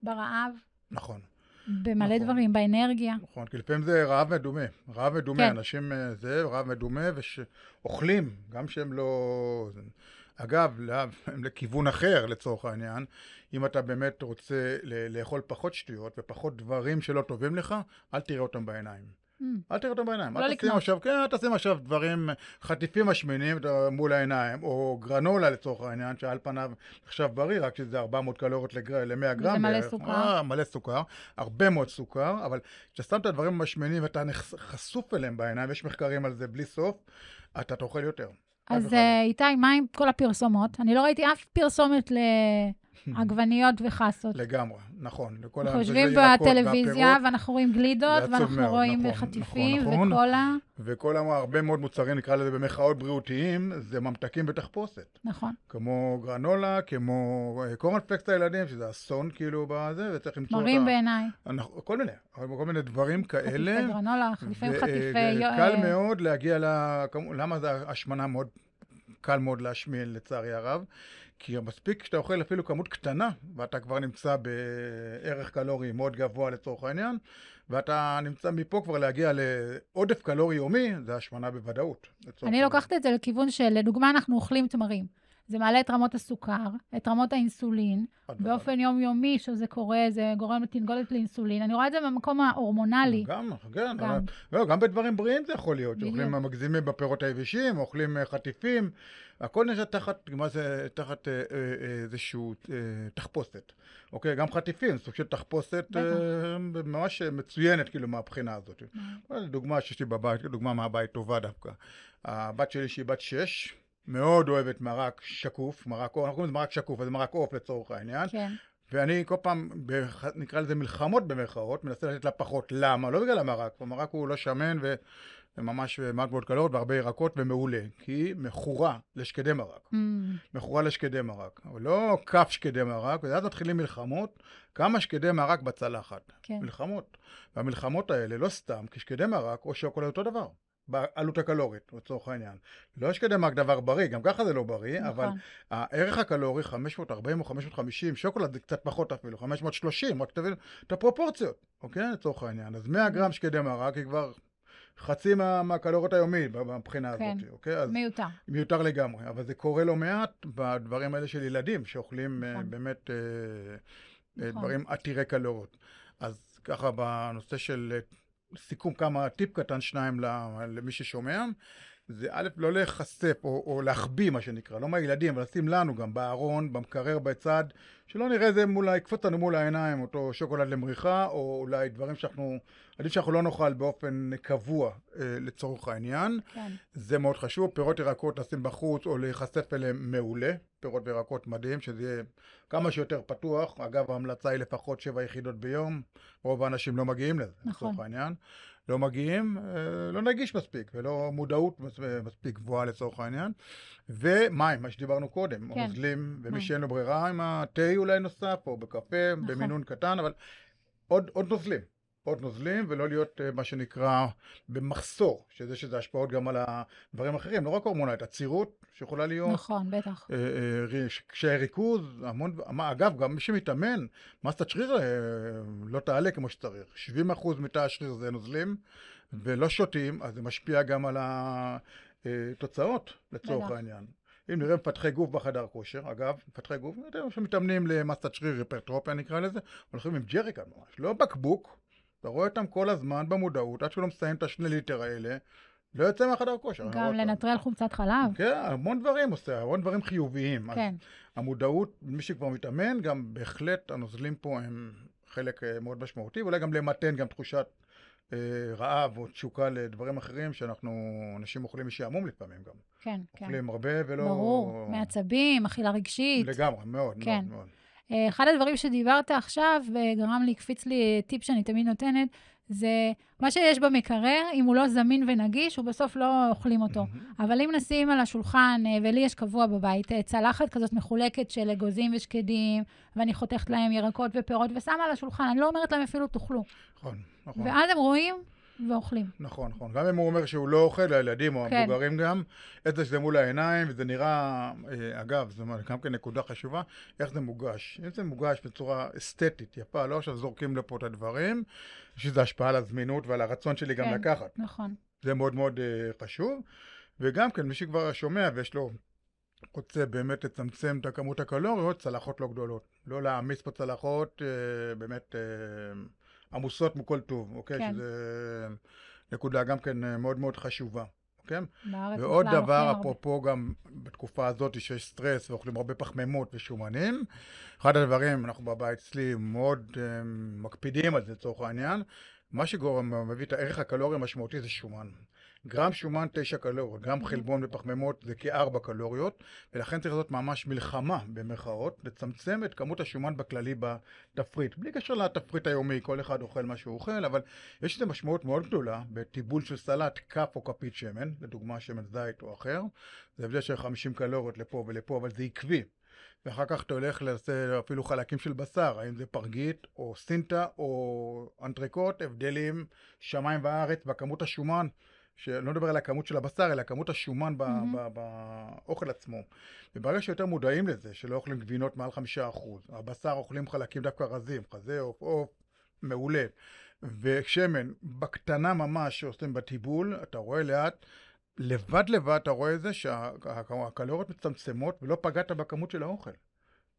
ברעב, נכון. במלא נכון. דברים, באנרגיה. נכון, כי לפעמים זה רעב מדומה. רעב מדומה, כן. אנשים אה, זה, רעב מדומה, ושאוכלים, גם שהם לא... אגב, לא- לכיוון אחר לצורך העניין, אם אתה באמת רוצה לאכול פחות שטויות ופחות דברים שלא טובים לך, אל תראה אותם בעיניים. Mm, אל תראה אותם בעיניים. לא לקנות. עכשיו, כן, אל תשים עכשיו דברים, חטיפים משמינים אתה- מול העיניים, או גרנולה לצורך העניין, שעל פניו נחשב בריא, רק שזה 400 קלוריות לגר- ל-100 גרם. מלא בערך. סוכר. אה, מלא סוכר, הרבה מאוד סוכר, אבל כשאתה שם את הדברים המשמינים ואתה חשוף אליהם בעיניים, יש מחקרים על זה בלי סוף, אתה תאכל יותר. אז וחלק. אה, איתי, מה עם כל הפרסומות? אני לא ראיתי אף פרסומת ל... עגבניות וחסות. לגמרי, נכון. אנחנו יושבים בטלוויזיה, ואנחנו רואים גלידות, ואנחנו מאוד, רואים נכון, חטיפים נכון, נכון. וקולה. וכל הרבה מאוד מוצרים, נקרא לזה במחאות בריאותיים, זה ממתקים בתחפושת. נכון. כמו גרנולה, כמו אה, קורנפלקס לילדים, שזה אסון כאילו בזה, וצריך למצוא מרים אותה. בעיניי. אנחנו- כל מיני, כל מיני דברים כאלה. חטיפי גרנולה, חטיפי... וקל אה, מאוד להגיע ל... למה זה השמנה מאוד... קל מאוד להשמין, לצערי הרב. כי מספיק שאתה אוכל אפילו כמות קטנה, ואתה כבר נמצא בערך קלורי מאוד גבוה לצורך העניין, ואתה נמצא מפה כבר להגיע לעודף קלורי יומי, זה השמנה בוודאות. אני. לוקחת את זה לכיוון של, לדוגמה, אנחנו אוכלים תמרים. זה מעלה את רמות הסוכר, את רמות האינסולין. באופן יומיומי שזה קורה, זה גורם לתנגולת לאינסולין. אני רואה את זה במקום ההורמונלי. גם, כן, גם. לא, גם בדברים בריאים זה יכול להיות, בדיוק. אוכלים מגזימים בפירות היבשים, אוכלים אה, חטיפים, הכל נשאר תחת, מה זה, תחת אה, אה, איזשהו תחפושת, אוקיי? גם חטיפים, סוג של תחפושת ממש מצוינת, כאילו, מהבחינה הזאת. מה? דוגמה שיש לי בבית, דוגמה מהבית טובה דווקא. הבת שלי שהיא בת שש, מאוד אוהבת מרק שקוף, מרק עוף, אנחנו קוראים לזה מרק שקוף, אז מרק עוף לצורך העניין. כן, ואני כל פעם, בח- נקרא לזה מלחמות במרכאות, מנסה לתת לה פחות. למה? לא בגלל המרק, המרק הוא לא שמן ו- וממש מעט מאוד קלוריות והרבה ירקות ומעולה. כי היא מכורה לשקדי מרק. Mm, מכורה לשקדי מרק. אבל לא כף שקדי מרק, ואז מתחילים מלחמות, כמה שקדי מרק בצלחת. כן. מלחמות. והמלחמות האלה לא סתם, כי שקדי מרק או שוקולד אותו דבר. בעלות הקלורית, לצורך העניין. לא שקדי מרק דבר בריא, גם ככה זה לא בריא, נכון. אבל הערך הקלורי 540 או 550, שוקולד זה קצת פחות אפילו, 530, רק תבין את הפרופורציות, אוקיי? לצורך העניין. אז 100 גרם שקדי מרק היא כבר חצי מה, מהקלוריות היומי מבחינה כן. הזאת, אוקיי? אז מיותר. מיותר לגמרי, אבל זה קורה לא מעט בדברים האלה של ילדים, שאוכלים אה, נכון. באמת אה, אה, נכון. דברים עתירי קלוריות. אז ככה בנושא של סיכום כמה טיפ קטן, שניים למי ששומע, זה א', לא להיחשף או, או להחביא מה שנקרא, לא מהילדים, אבל לשים לנו גם בארון, במקרר, בצד, שלא נראה איזה מול, יקפוץ לנו מול העיניים, אותו שוקולד למריחה, או אולי דברים שאנחנו, עדיף שאנחנו לא נאכל באופן קבוע אה, לצורך העניין. כן. זה מאוד חשוב, פירות ירקות לשים בחוץ או להיחשף אליהם מעולה, פירות וירקות מדהים, שזה יהיה כמה שיותר פתוח, אגב ההמלצה היא לפחות שבע יחידות ביום, רוב האנשים לא מגיעים לזה, נכון. לצורך העניין, לא מגיעים, אה, לא נגיש מספיק ולא מודעות מס- מספיק גבוהה לצורך העניין, ומים, מה שדיברנו קודם, כן. נוזלים, ומי מים. שאין לו ברירה עם התה אולי נוסף, או בקפה, נכון. במינון קטן, אבל עוד, עוד נוזלים. עוד נוזלים, ולא להיות אה, מה שנקרא במחסור, שזה שזה השפעות גם על הדברים האחרים, לא רק הורמונלית, עצירות שיכולה להיות, נכון, בטח. אה, אה, קשיי ריכוז, המון, אגב, גם מי שמתאמן, מסת שריר אה, לא תעלה כמו שצריך. 70% מתא השריר זה נוזלים, ולא שותים, אז זה משפיע גם על התוצאות, לצורך בטח. העניין. אם נראה מפתחי גוף בחדר כושר, אגב, מפתחי גוף, אתם יודעים, שמתאמנים למסת שריר, היפרטרופיה נקרא לזה, הולכים עם ג'ריקן ממש, לא בקבוק, אתה רואה אותם כל הזמן במודעות, עד שהוא לא מסיים את השני ליטר האלה, לא יוצא מהחדר כושר. גם. לנטרל חומצת חלב. כן, המון דברים עושה, המון דברים חיוביים. אז כן, המודעות, מי שכבר מתאמן, גם בהחלט הנוזלים פה הם חלק אה, מאוד משמעותי, ואולי גם למתן גם תחושת אה, רעב או תשוקה לדברים אחרים, שאנחנו, אנשים אוכלים משעמום לפעמים גם. כן, כן. אוכלים הרבה ולא... ברור, מעצבים, אכילה רגשית. לגמרי, מאוד, כן. מאוד, מאוד. אחד הדברים שדיברת עכשיו, וגרם לי, הקפיץ לי טיפ שאני תמיד נותנת, זה מה שיש במקרר, אם הוא לא זמין ונגיש, הוא בסוף לא אוכלים אותו. אבל אם נשים על השולחן, אה, ולי יש קבוע בבית, אה, צלחת כזאת מחולקת של אגוזים ושקדים, ואני חותכת להם ירקות ופירות ושמה על השולחן, אני לא אומרת להם אפילו תאכלו. נכון, נכון. ואז הם רואים ואוכלים. נכון, נכון. גם אם הוא אומר שהוא לא אוכל, הילדים או כן. המבוגרים גם, את זה שזה מול העיניים, וזה נראה, אה, אגב, זו גם כן נקודה חשובה, איך זה מוגש. אם זה מוגש בצורה אסתטית, יפה, לא עכשיו זורקים לפה את הדברים, יש לזה השפעה על הזמינות ועל הרצון שלי גם כן. לקחת. נכון. זה מאוד מאוד אה, חשוב. וגם כן, מי שכבר שומע ויש לו, רוצה באמת לצמצם את הכמות הקלוריות, צלחות לא גדולות. לא להעמיס פה צלחות אה, באמת עמוסות מכל טוב, אוקיי? כן. שזה נקודה גם כן אה, מאוד מאוד חשובה, אוקיי? בארץ ועוד דבר, אוכלים הרבה. אפרופו גם בתקופה הזאת שיש סטרס ואוכלים הרבה פחמימות ושומנים, אחד הדברים, אנחנו בבית אצלי מאוד אה, מקפידים על זה לצורך העניין, מה שגורם, מביא את הערך הקלורי המשמעותי זה שומן. גרם שומן תשע קלוריות, גרם חלבון ופחמימות זה כארבע קלוריות, ולכן צריך לעשות ממש מלחמה במרכאות, לצמצם את כמות השומן בכללי בתפריט. בלי קשר לתפריט היומי, כל אחד אוכל מה שהוא אוכל, אבל יש לזה משמעות מאוד גדולה בטיבול של סלט, כף או כפית שמן, לדוגמה שמן זית או אחר, זה הבדל של 50 קלוריות לפה ולפה, אבל זה עקבי. ואחר כך אתה הולך לעשות אפילו חלקים של בשר, האם זה פרגית או סינטה או אנטריקוט, הבדלים שמיים וארץ בכמות השומן, שלא נדבר על הכמות של הבשר, אלא כמות השומן מהמם. באוכל עצמו. וברגע שיותר מודעים לזה, שלא אוכלים גבינות מעל חמישה אחוז, הבשר אוכלים חלקים דווקא רזים, חזה, עוף, עוף, מעולה. ושמן, בקטנה ממש שעושים בטיבול, אתה רואה לאט, לבד לבד אתה רואה את זה שהקלוריות מצטמצמות ולא פגעת בכמות של האוכל.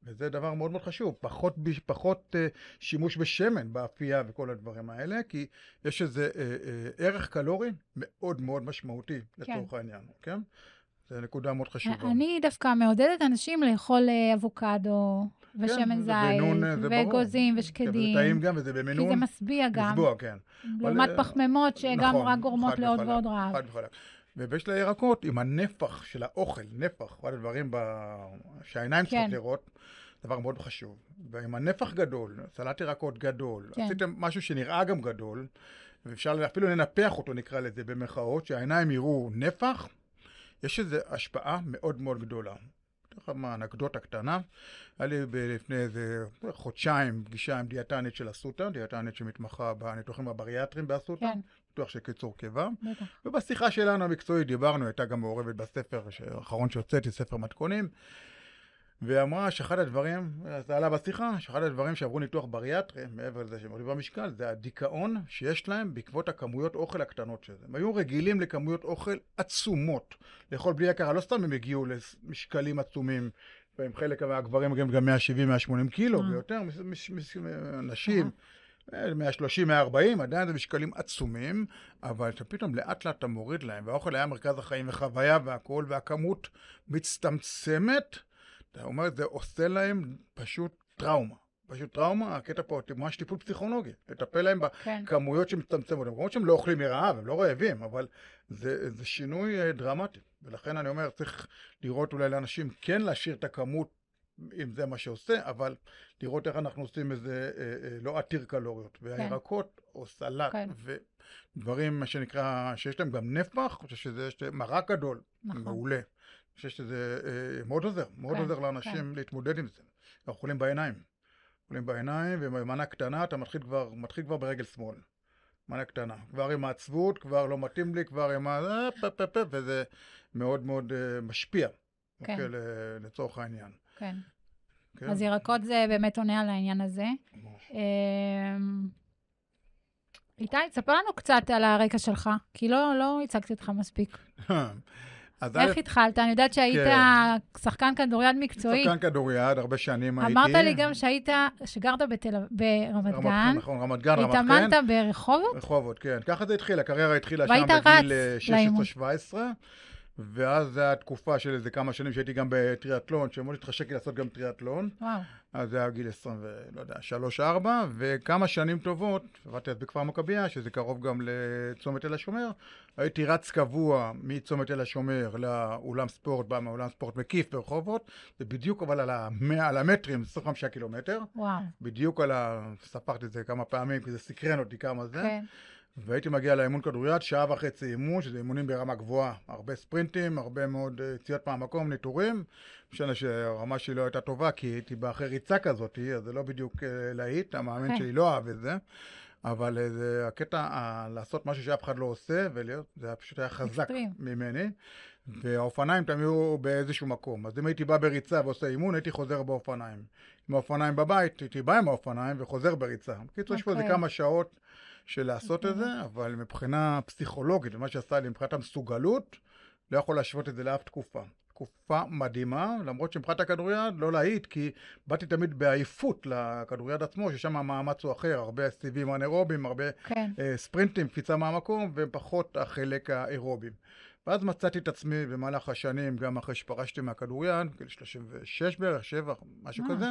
וזה דבר מאוד מאוד חשוב, פחות, פחות uh, שימוש בשמן באפייה וכל הדברים האלה, כי יש איזה uh, uh, ערך קלורי מאוד מאוד משמעותי לצורך העניין, כן? זו נקודה מאוד חשובה. אני דווקא מעודדת אנשים לאכול אה, אבוקדו ושמן כן, זה זית, אה, זה. ואגוזים כן, וזה ושקדים, טעים גם וזה כי במינון. זה משביע גם, לסבוע, כן. לעומת פחמימות שגם נכון, רק גורמות חד לעוד וחלק, ועוד רעב. חד וחלק. ויש לה ירקות עם הנפח של האוכל, נפח, אחד הדברים ב... שהעיניים כן. צריכות לראות, דבר מאוד חשוב. ועם הנפח גדול, סלט ירקות גדול, כן. עשיתם משהו שנראה גם גדול, ואפשר אפילו לנפח אותו, נקרא לזה, במרכאות, שהעיניים יראו נפח, יש איזו השפעה מאוד מאוד גדולה. אתן לך מה, אנקדוטה קטנה. היה לי לפני איזה חודשיים פגישה עם דיאטנית של אסותא, דיאטנית שמתמחה בניתוחים הבריאטריים באסותא, כן, ניתוח של קיצור קיבה. ובשיחה שלנו המקצועית דיברנו, הייתה גם מעורבת בספר האחרון שהוצאתי, ספר מתכונים, ואמרה שאחד הדברים, זה עלה בשיחה, שאחד הדברים שעברו ניתוח בריאטרי, מעבר לזה שהם עולים במשקל, זה הדיכאון שיש להם בעקבות הכמויות אוכל הקטנות של זה. הם היו רגילים לכמויות אוכל עצומות, לאכול בלי הכרה, לא סתם הם הגיעו למשקלים עצומים. חלק מהגברים גם 170-180 קילו אה. ויותר, נשים 130, 140, עדיין זה משקלים עצומים, אבל אתה פתאום לאט לאט אתה מוריד להם, והאוכל היה מרכז החיים וחוויה והכול, והכמות מצטמצמת, אתה אומר, זה עושה להם פשוט טראומה. פשוט טראומה, הקטע פה, ממש טיפול פסיכולוגי, לטפל להם כן, בכמויות שמצטמצמות. למרות שהם לא אוכלים מרעב, הם לא רעבים, אבל זה, זה שינוי אה, דרמטי. ולכן אני אומר, צריך לראות אולי לאנשים כן להשאיר את הכמות, אם זה מה שעושה, אבל לראות איך אנחנו עושים איזה אה, אה, לא עתיר קלוריות. והירקות, או סלט, כן. ודברים, מה שנקרא, שיש להם גם נפח, אני חושב שזה, מרק גדול, נכון. מעולה. אני חושב שזה אה, מאוד עוזר, מאוד כן, עוזר לאנשים להתמודד עם זה. אנחנו אוכלים בעיניים. אוכלים בעיניים, ובמנה קטנה אתה מתחיל כבר, מתחיל כבר ברגל שמאל. מנה קטנה. כבר עם העצבות, כבר לא מתאים לי, כבר עם ה... אה, וזה מאוד מאוד אה, משפיע. כן. אוקיי, לצורך העניין. כן. כן? אז ירקות זה באמת עונה על העניין הזה. אמ, איתי, תספר לנו קצת על הרקע שלך, כי לא, לא הצגתי אותך מספיק. איך התחלת? אני יודעת שהיית כן. שחקן כדוריד מקצועי. שחקן כדוריד, הרבה שנים הייתי. אמרת לי גם שהיית, שגרת ברמת רמת גן, נכון, רמת גן, רמת התאמנת גן. ברחובות? רחובות, כן. ככה זה התחיל, הקריירה התחילה שם בגיל רץ אה, לאימון. 16-17, ואז זו הייתה תקופה של איזה כמה שנים שהייתי גם בטריאטלון, שמאוד התחשק לי לעשות גם טריאטלון. וואו, אז זה היה גיל 20 ולא יודע, 3-4, וכמה שנים טובות, עבדתי אז בכפר מכבייה, שזה קרוב גם לצומת תל השומר, הייתי רץ קבוע מצומת תל השומר לאולם ספורט, בא מאולם ספורט מקיף ברחובות, זה בדיוק אבל על, המאה, על המטרים, 25 קילומטר, וואו, בדיוק על ה... ספרתי את זה כמה פעמים, כי זה סקרן אותי כמה זה. כן, והייתי מגיע לאימון כדוריד, שעה וחצי אימון, שזה אימונים ברמה גבוהה. הרבה ספרינטים, הרבה מאוד אה, יציאות מהמקום, ניטורים. משנה שהרמה שלי לא הייתה טובה, כי הייתי באחרי ריצה כזאת, אז זה לא בדיוק אה, להיט, המאמן כן. שלי לא אהב את זה. אבל אה, זה הקטע, לעשות משהו שאף אחד לא עושה, ולהיות, זה היה פשוט היה חזק אקסטרים. ממני. והאופניים תמיד היו באיזשהו מקום. אז אם הייתי בא בריצה ועושה אימון, הייתי חוזר באופניים. עם האופניים בבית, הייתי בא עם האופניים וחוזר בריצה. בקיצור, יש פה איזה אוקיי. כמה שעות של לעשות את זה, אבל מבחינה פסיכולוגית, ומה שעשה לי מבחינת המסוגלות, לא יכול להשוות את זה לאף תקופה. תקופה מדהימה, למרות שמבחינת הכדוריד לא להיט, כי באתי תמיד בעייפות לכדוריד עצמו, ששם המאמץ הוא אחר, הרבה סיבים אנאירובים, הרבה כן, אה, ספרינטים, קפיצה מהמקום, ופחות החלק האירובים. ואז מצאתי את עצמי במהלך השנים, גם אחרי שפרשתי מהכדוריד, גיל 36 בערך, 7, משהו אה. כזה,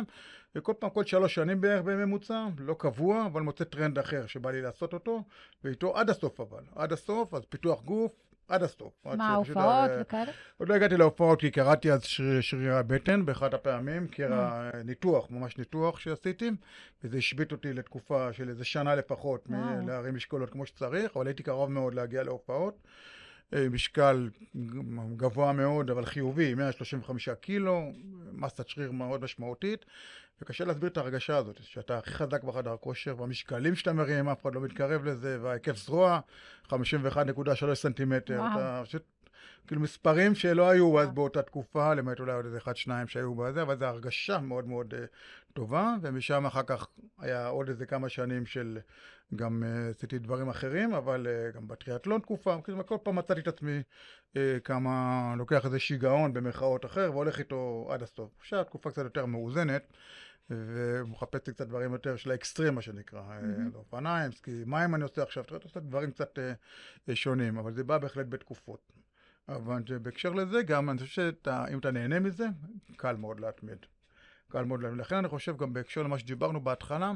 וכל פעם, כל שלוש שנים בערך בממוצע, לא קבוע, אבל מוצא טרנד אחר שבא לי לעשות אותו, ואיתו עד הסוף אבל. עד הסוף, אז פיתוח גוף, עד הסוף. מה, הופעות אה, וכאלה? עוד לא הגעתי להופעות כי קראתי אז שריר- שרירי הבטן באחת הפעמים, כי Mm. era ניתוח, ממש ניתוח שעשיתי, וזה השבית אותי לתקופה של איזה שנה לפחות. מלהרים משקולות כמו שצריך, אבל הייתי קרוב מאוד להגיע להופעות. אה, משקל גבוה מאוד, אבל חיובי, 135 קילו, מסת שריר מאוד משמעותית, וקשה להסביר את ההרגשה הזאת, שאתה הכי חזק בחדר כושר, והמשקלים שאתה מרים, אף אחד לא מתקרב לזה, וההיקף זרוע, 51.3 סנטימטר, וואו. אתה פשוט, כאילו מספרים שלא היו אז באותה תקופה, למעט אולי עוד איזה אחד, שניים שהיו בזה, אבל זו הרגשה מאוד מאוד אה, טובה, ומשם אחר כך היה עוד איזה כמה שנים של, גם אה, עשיתי דברים אחרים, אבל אה, גם בטריאטלון תקופה, כאילו כל פעם מצאתי את עצמי אה, כמה, לוקח איזה שיגעון במרכאות אחר, והולך איתו עד הסוף. עכשיו תקופה קצת יותר מאוזנת. ומחפש לי קצת דברים יותר של האקסטרים, מה שנקרא, אה, מהמם. לאופניים, סקי מים אני עושה עכשיו, אתה עושה דברים קצת אה, אה, שונים, אבל זה בא בהחלט בתקופות. אבל בהקשר לזה גם, אני חושב שאם אתה נהנה מזה, קל מאוד להתמיד. קל מאוד להתמיד. לכן אני חושב גם בהקשר למה שדיברנו בהתחלה,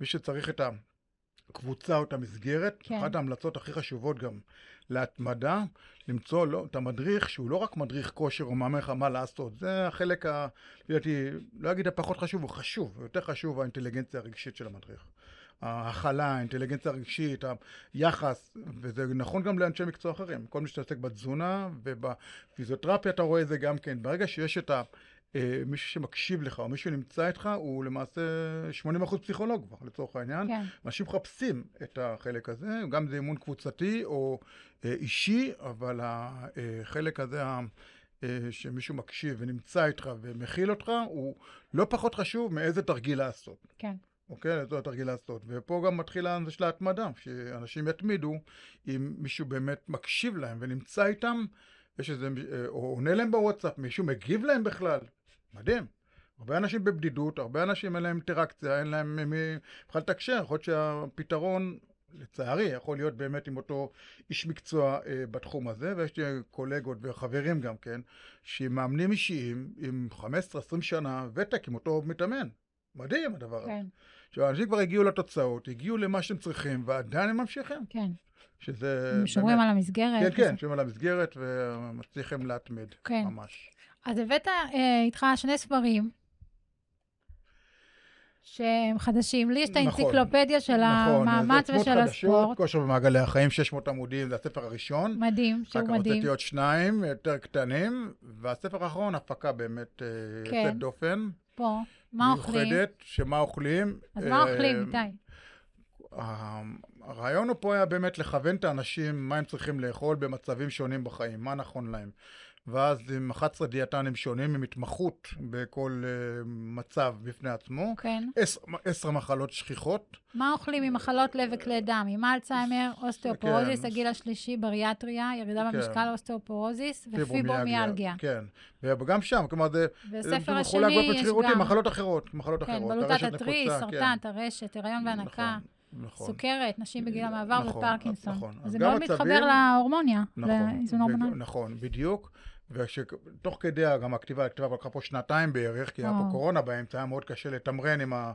מי שצריך את הקבוצה או את המסגרת, כן. אחת ההמלצות הכי חשובות גם להתמדה, למצוא לא, את המדריך שהוא לא רק מדריך כושר או מאמן לך מה לעשות, זה החלק, ה- לדעתי, לא אגיד הפחות חשוב, הוא חשוב, יותר חשוב האינטליגנציה הרגשית של המדריך. ההכלה, האינטליגנציה הרגשית, היחס, וזה נכון גם לאנשי מקצוע אחרים. כל מי שמתעסק בתזונה ובפיזיותרפיה אתה רואה את זה גם כן. ברגע שיש את ה... אה, מישהו שמקשיב לך או מישהו שנמצא איתך, הוא למעשה 80% פסיכולוג כבר, לצורך העניין. כן. אנשים מחפשים את החלק הזה, גם זה אימון קבוצתי או אה, אישי, אבל החלק הזה, אה, שמישהו מקשיב ונמצא איתך ומכיל אותך, הוא לא פחות חשוב מאיזה תרגיל לעשות. כן. אוקיי? איזה תרגיל לעשות. ופה גם מתחיל הנושא של ההתמדה, שאנשים יתמידו אם מישהו באמת מקשיב להם ונמצא איתם, יש איזה, אה, או עונה להם בוואטסאפ, מישהו מגיב להם בכלל. מדהים. הרבה אנשים בבדידות, הרבה אנשים אין להם אינטראקציה, אין להם מי בכלל לתקשר. יכול להיות שהפתרון, לצערי, יכול להיות באמת עם אותו איש מקצוע אה, בתחום הזה, ויש לי קולגות וחברים גם כן, שהם מאמנים אישיים עם 15-20 שנה ותק עם אותו מתאמן. מדהים הדבר הזה. כן, עכשיו, אנשים כבר הגיעו לתוצאות, הגיעו למה שהם צריכים, ועדיין הם ממשיכים. כן. שזה... הם שומרים באמת- על המסגרת. כן, כן, שומרים על המסגרת ומצליחים להתמיד. כן. ממש. אז הבאת אה, איתך שני ספרים שהם חדשים. לי יש את נכון, האנציקלופדיה של נכון, המאמץ זה ושל חדשות, הספורט. כושר במעגלי החיים, 600 עמודים, זה הספר הראשון. מדהים, אחר שהוא כך מדהים. הוצאתי עוד שניים, יותר קטנים, והספר האחרון, הפקה באמת אה, כן. יוצאת דופן. פה, מה אוכלים? מיוחדת, שמה אוכלים. אז מה אוכלים, אה, איתי? ה- הרעיון פה היה באמת לכוון את האנשים מה הם צריכים לאכול במצבים שונים בחיים, מה נכון להם. ואז עם 11 דיאטנים שונים, עם התמחות בכל אה, מצב בפני עצמו. כן. עשר, מחלות שכיחות. מה אוכלים עם מחלות לב וכלי דם? עם אלצהיימר, אוסטאופורוזיס, כן. הגיל השלישי, בריאטריה, ירידה כן. במשקל, אוסטאופורוזיס ופיברומיאלגיה. כן, וגם שם, כלומר זה... בספר השני יש גם, מחלות אחרות, מחלות כן, אחרות. בלוטת התריס, סרטן, כן. טרשת, הריון והנקה, נכון, נכון. סוכרת, נשים בגיל המעבר נכון, ופרקינסון. נכון. זה מאוד מצבים- מתחבר להורמוניה, נכון, לאיזון הורמונלי. נכון, בדיוק. ותוך כדי גם הכתיבה, הכתיבה לקחה פה שנתיים בערך, כי היה פה וואו. קורונה באמצע, היה מאוד קשה לתמרן עם ה...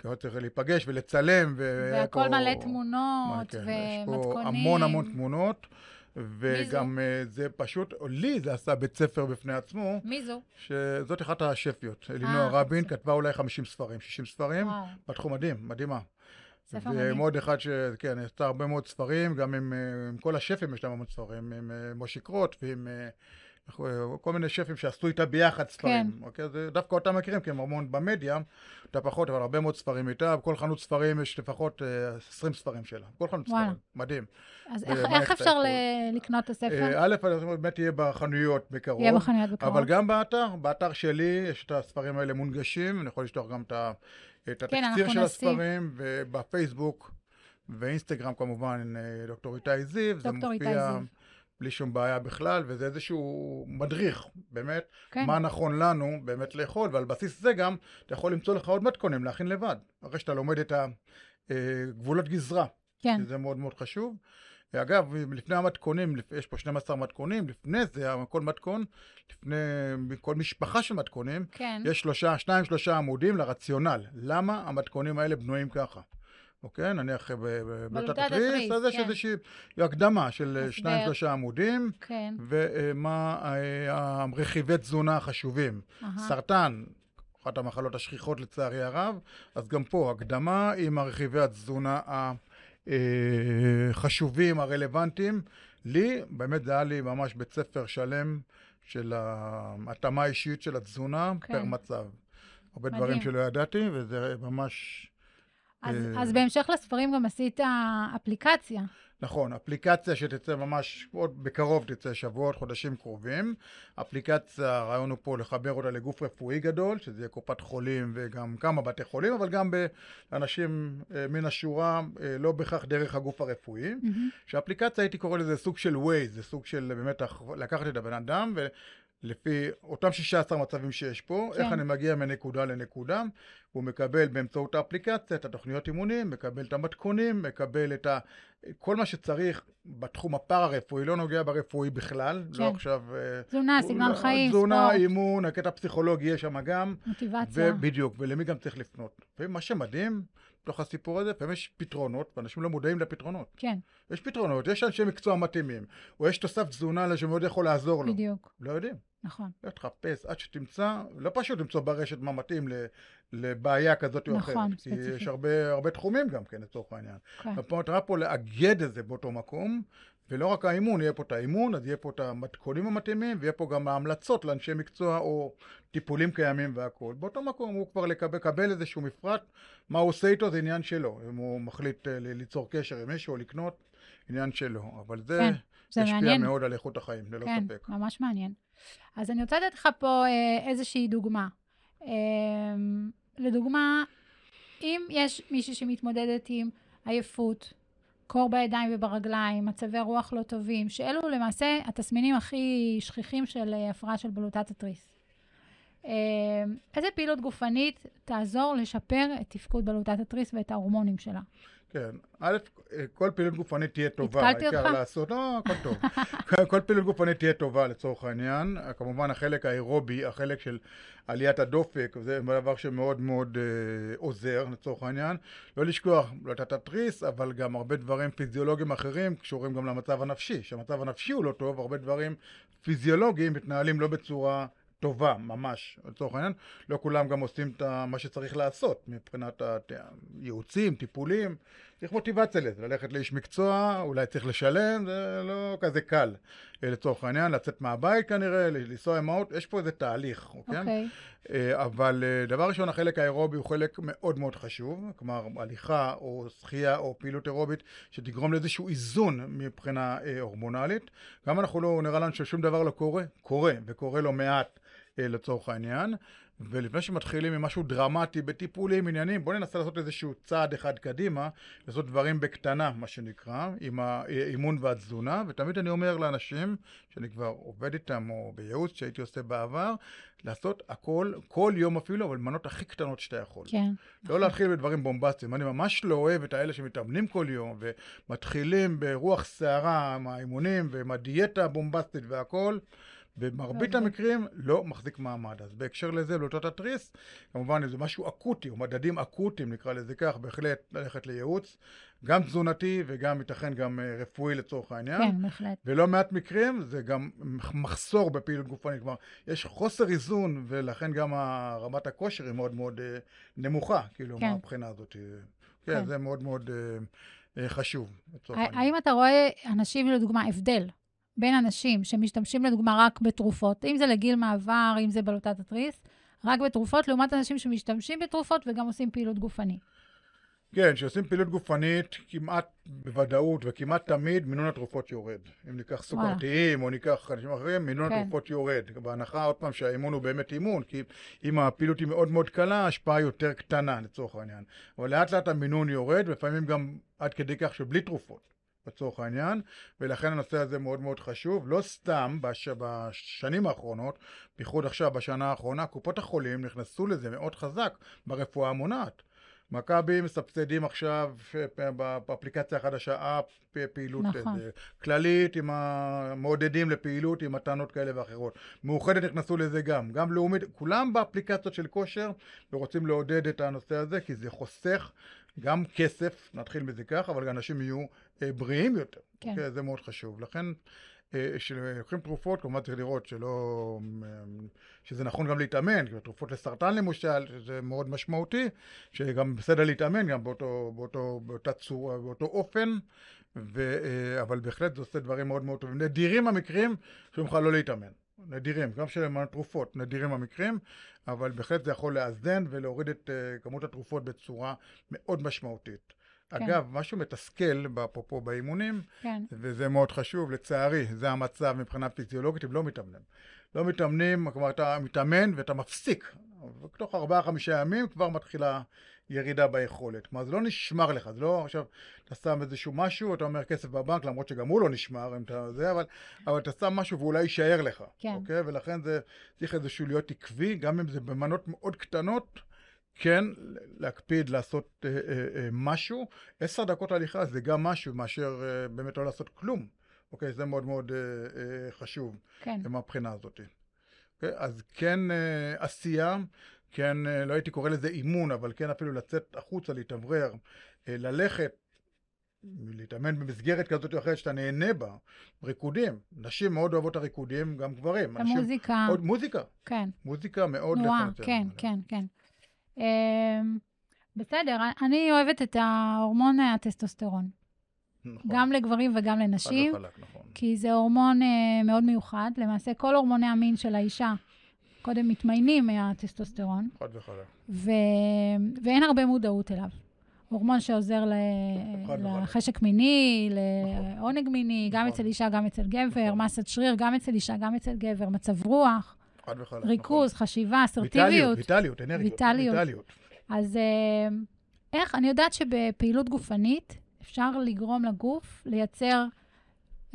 כי צריך להיפגש ולצלם. והכל פה- מלא תמונות כן, יש פה ומתכונים. המון המון תמונות, וגם אה, זה פשוט, לי זה עשה בית ספר בפני עצמו, מי זו? שזאת אחת השפיות. אלינוע רבין. כתבה אולי 50 ספרים, 60 ספרים, וואו, בתחום מדהים, מדהימה. ספר מדהים. ומאוד אחד שכן, עשתה הרבה מאוד ספרים, גם עם, אה, עם כל השפים יש להם המון ספרים, עם אה, מושי קרוט ועם אה, אה, כל מיני שפים שעשו איתה ביחד ספרים. כן. אוקיי? זה דווקא אותם מכירים, כי הם המון במדיה, אתה פחות, אבל הרבה מאוד ספרים איתה, בכל חנות ספרים יש לפחות אה, 20 ספרים שלה. בכל חנות וואלה. ספרים, מדהים. אז איך- איך אפשר הכול? ל- לקנות את הספר? אה, א', באמת יהיה בחנויות בקרוב. יהיה בחנויות בקרוב. אבל גם באתר, באתר שלי יש את הספרים האלה מונגשים, אני יכול לשלוח גם את, ה- את כן, התקציר אנחנו של נשים. הספרים, ובפייסבוק ואינסטגרם כמובן, אה, דוקטור איתי זיו, זה דוקטור איתי מופיע זיו. בלי שום בעיה בכלל, וזה איזשהו מדריך, באמת, כן. מה נכון לנו באמת לאכול, ועל בסיס זה גם אתה יכול למצוא לך עוד מתכונים להכין לבד, אחרי שאתה לומד את הגבולות גזרה. כן, שזה מאוד מאוד חשוב. אגב, לפני המתכונים, יש פה 12 מתכונים, לפני זה, כל מתכון, לפני כל משפחה של מתכונים, כן. יש שלושה, שניים, שלושה עמודים לרציונל. למה המתכונים האלה בנויים ככה? אוקיי? נניח בבלוטת בלוטת התריס, אז יש כן. איזושהי הקדמה של הסבר. שניים שלושה עמודים, כן. ומה אה, הרכיבי תזונה החשובים. סרטן, אחת המחלות השכיחות לצערי הרב, אז גם פה הקדמה עם הרכיבי התזונה החשובים, הרלוונטיים. לי, באמת זה היה לי ממש בית ספר שלם של ההתאמה האישית של התזונה כן. פר מצב. הרבה מדהים. דברים שלא ידעתי, וזה ממש... אז, אה, אז בהמשך לספרים גם עשית אפליקציה. נכון, אפליקציה שתצא ממש עוד בקרוב תצא, שבועות, חודשים קרובים. אפליקציה, הרעיון הוא פה לחבר אותה לגוף רפואי גדול, שזה יהיה קופת חולים וגם כמה בתי חולים, אבל גם באנשים אה, מן השורה, אה, לא בהכרח דרך הגוף הרפואי. מהמם. שהאפליקציה הייתי קורא לזה סוג של Waze, זה סוג של באמת לקחת את הבן אדם ולפי אותם 16 מצבים שיש פה, כן. איך אני מגיע מנקודה לנקודה, הוא מקבל באמצעות האפליקציה את התוכניות אימונים, מקבל את המתכונים, מקבל את ה... כל מה שצריך בתחום הפארה-רפואי, לא נוגע ברפואי בכלל, כן. לא עכשיו... אה, תזונה, סגנון לא, חיים, תזונה, ספורט, אימון, הקטע הפסיכולוגי יש שם גם. מוטיבציה. ובדיוק, ולמי גם צריך לפנות. ומה שמדהים בתוך הסיפור הזה, לפעמים יש פתרונות, ואנשים לא מודעים לפתרונות. כן, יש פתרונות, יש אנשי מקצוע מתאימים, או יש תוסף תזונה שמאוד יכול לעזור לו. בדיוק, לא יודעים. נכון. לך תחפש עד שתמצא, לא פשוט למצוא ברשת מה מתאים לבעיה כזאת או אחרת. נכון, כי ספציפית. יש הרבה, הרבה תחומים גם כן, לצורך העניין. כן. המטרה פה לאגד את זה באותו מקום, ולא רק האימון, יהיה פה את האימון, אז יהיה פה את המתכונים המתאימים, ויהיה פה גם ההמלצות לאנשי מקצוע או טיפולים קיימים והכול. באותו מקום הוא כבר לקבל, לקבל איזשהו מפרט, מה הוא עושה איתו זה עניין שלו. אם הוא מחליט אה, ליצור קשר עם מישהו או לקנות, עניין שלו. אבל זה כן, זה ישפיע מעניין. מאוד על איכות החיים, ללא כן, ספק. ממש מעניין. אז אני רוצה לתת לך פה אה, איזושהי דוגמה. אה, לדוגמה, אם יש מישהי שמתמודדת עם עייפות, קור בידיים וברגליים, מצבי רוח לא טובים, שאלו למעשה התסמינים הכי שכיחים של אה, הפרעה של בלוטת התריס. אה, איזה פעילות גופנית תעזור לשפר את תפקוד בלוטת התריס ואת ההורמונים שלה? כן. א', כל פעילות גופנית תהיה טובה. התקלתי אותך? לעשות, לא, הכל טוב. כל פעילות גופנית תהיה טובה לצורך העניין. כמובן החלק האירובי, החלק של עליית הדופק, זה דבר שמאוד מאוד אה, עוזר לצורך העניין. לא לשכוח, לא את התריס, אבל גם הרבה דברים פיזיולוגיים אחרים קשורים גם למצב הנפשי. כשהמצב הנפשי הוא לא טוב, הרבה דברים פיזיולוגיים מתנהלים לא בצורה... טובה, ממש, לצורך העניין. לא כולם גם עושים את מה שצריך לעשות מבחינת הייעוצים, טיפולים. צריך מוטיבציה לזה, ללכת לאיש מקצוע, אולי צריך לשלם, זה לא כזה קל אה, לצורך העניין, לצאת מהבית כנראה, לנסוע עם האוטו, יש פה איזה תהליך, אוקיי? אוקיי. אה, אבל אה, דבר ראשון, החלק האירובי הוא חלק מאוד מאוד חשוב, כלומר הליכה או שחייה או פעילות אירובית שתגרום לאיזשהו איזון מבחינה הורמונלית. גם אנחנו לא, נראה לנו ששום דבר לא קורה, קורה, וקורה לא מעט לצורך העניין. ולפני שמתחילים עם משהו דרמטי בטיפולים, עניינים, בואו ננסה לעשות איזשהו צעד אחד קדימה, לעשות דברים בקטנה, מה שנקרא, עם האימון והתזונה, ותמיד אני אומר לאנשים, שאני כבר עובד איתם, או בייעוץ שהייתי עושה בעבר, לעשות הכל, כל יום אפילו, אבל מנות הכי קטנות שאתה יכול. כן. לא להתחיל בדברים בומבסטיים. אני ממש לא אוהב את האלה שמתאמנים כל יום, ומתחילים ברוח סערה עם האימונים, ועם הדיאטה הבומבסטית והכל. במרבית לא, זה- המקרים לא מחזיק מעמד. אז בהקשר לזה, באותות התריס, כמובן אם זה משהו אקוטי, או מדדים אקוטיים, נקרא לזה כך, בהחלט ללכת לייעוץ, גם תזונתי וגם ייתכן גם אה, רפואי לצורך העניין. כן, בהחלט. ולא מעט מקרים זה גם מחסור בפעילות גופנית, כלומר, יש חוסר איזון, ולכן גם רמת הכושר היא מאוד מאוד אה, נמוכה, כאילו, כן. מהבחינה הזאת. אה, כן. כן, זה מאוד מאוד חשוב. האם אתה רואה אנשים, לדוגמה, הבדל בין אנשים שמשתמשים לדוגמה רק בתרופות, אם זה לגיל מעבר, אם זה בלוטת התריס, רק בתרופות, לעומת אנשים שמשתמשים בתרופות וגם עושים פעילות גופנית. כן, כשעושים פעילות גופנית, כמעט בוודאות וכמעט תמיד מינון התרופות יורד. אם ניקח סוכרתיים או ניקח אנשים אחרים, מינון כן. התרופות יורד. בהנחה, עוד פעם, שהאימון הוא באמת אימון, כי אם הפעילות היא מאוד מאוד קלה, ההשפעה יותר קטנה לצורך העניין. אבל לאט לאט המינון יורד, ולפעמים גם עד כדי כך שבלי תרופות. לצורך העניין, ולכן הנושא הזה מאוד מאוד חשוב. לא סתם בש... בשנים האחרונות, בייחוד עכשיו בשנה האחרונה, קופות החולים נכנסו לזה מאוד חזק ברפואה המונעת. מכבי מסבסדים עכשיו אה, באפליקציה החדשה אפ פעילות נכון. אה, כללית עם המעודדים לפעילות עם מתנות כאלה ואחרות. מאוחדת נכנסו לזה גם, גם לאומית, כולם באפליקציות של כושר ורוצים לעודד את הנושא הזה כי זה חוסך גם כסף, נתחיל מזה כך, אבל אנשים יהיו אה, בריאים יותר. כן. אוקיי? זה מאוד חשוב. לכן כשלוקחים תרופות, כמובן צריך לראות שלא... שזה נכון גם להתאמן, כי תרופות לסרטן למשל, שזה מאוד משמעותי, שגם בסדר להתאמן, גם באותו, באותו, באותה צורה, באותו אופן, ו, אבל בהחלט זה עושה דברים מאוד מאוד טובים. נדירים המקרים שאומרים לך לא להתאמן. נדירים, גם של תרופות, נדירים המקרים, אבל בהחלט זה יכול לאזן ולהוריד את uh, כמות התרופות בצורה מאוד משמעותית. כן. אגב, משהו מתסכל, אפרופו באימונים, כן. וזה מאוד חשוב, לצערי, זה המצב מבחינה פיזיולוגית, הם לא מתאמנים. לא מתאמנים, כלומר, אתה מתאמן ואתה מפסיק. ותוך ארבעה-חמישה ימים כבר מתחילה ירידה ביכולת. כלומר, זה לא נשמר לך, זה לא עכשיו, אתה שם איזשהו משהו, אתה אומר כסף בבנק, למרות שגם הוא לא נשמר, אם אתה זה, אבל, אבל אתה שם משהו ואולי יישאר לך. כן. אוקיי? ולכן זה צריך איזשהו להיות עקבי, גם אם זה במנות מאוד קטנות. כן להקפיד לעשות אה, אה, אה, משהו. עשר דקות הליכה זה גם משהו מאשר אה, באמת לא לעשות כלום. אוקיי? זה מאוד מאוד אה, אה, חשוב. כן. מהבחינה הזאת. אוקיי? אז כן אה, עשייה, כן, אה, לא הייתי קורא לזה אימון, אבל כן אפילו לצאת החוצה, להתאוורר, אה, ללכת. להתאמן במסגרת כזאת או אחרת שאתה נהנה בה, ריקודים. נשים מאוד אוהבות הריקודים, גם גברים. את המוזיקה. עוד, מוזיקה. כן. מוזיקה מאוד נורא, כן, כן, כן. אמ, בסדר, אני אוהבת את ההורמון הטסטוסטרון. נכון. גם לגברים וגם לנשים. חד וחלק, נכון. כי זה הורמון אה, מאוד מיוחד. למעשה, כל הורמוני המין של האישה קודם מתמיינים מהטסטוסטרון. חד וחלק. ו... ואין הרבה מודעות אליו. הורמון שעוזר ל... לחשק מיני, לעונג מיני, גם נכון. אצל אישה, גם אצל גבר, נכון. מסת שריר, גם אצל אישה, גם אצל גבר, מצב רוח. ריכוז, חשיבה, נכון. אסרטיביות. ויטליות, אנרגיות. ויטליות. ויטליות. אז אה, איך, אני יודעת שבפעילות גופנית אפשר לגרום לגוף לייצר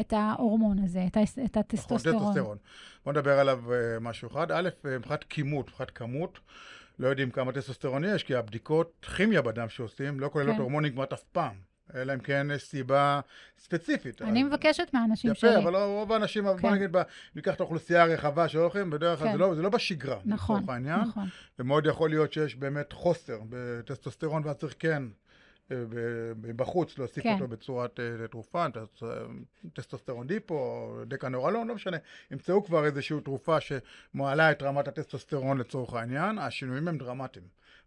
את ההורמון הזה, את, ה- את הטסטוסטרון. נכון, טסטוסטרון. בוא נדבר עליו אה, משהו אחד. א', אה, מבחינת כימות, מבחינת כמות, לא יודעים כמה טסטוסטרון יש, כי הבדיקות כימיה בדם שעושים לא כוללות כן. הורמונים כמעט אף פעם. אלא אם כן יש סיבה ספציפית. אני אז- מבקשת מהאנשים שלי. יפה, אבל רוב האנשים, בוא כן. נגיד, ב- ניקח את האוכלוסייה הרחבה שהולכים, בדרך כלל כן. זה לא- זה לא בשגרה, נכון, לצורך העניין. נכון. ומאוד יכול להיות שיש באמת חוסר בטסטוסטרון, ואז צריך כן בחוץ להוסיף כן. אותו בצורת אה, תרופה, אה, טסטוסטרון דיפו, דקנורלון, לא משנה. ימצאו כבר איזושהי תרופה שמעלה את רמת הטסטוסטרון לצורך העניין, השינויים הם דרמטיים.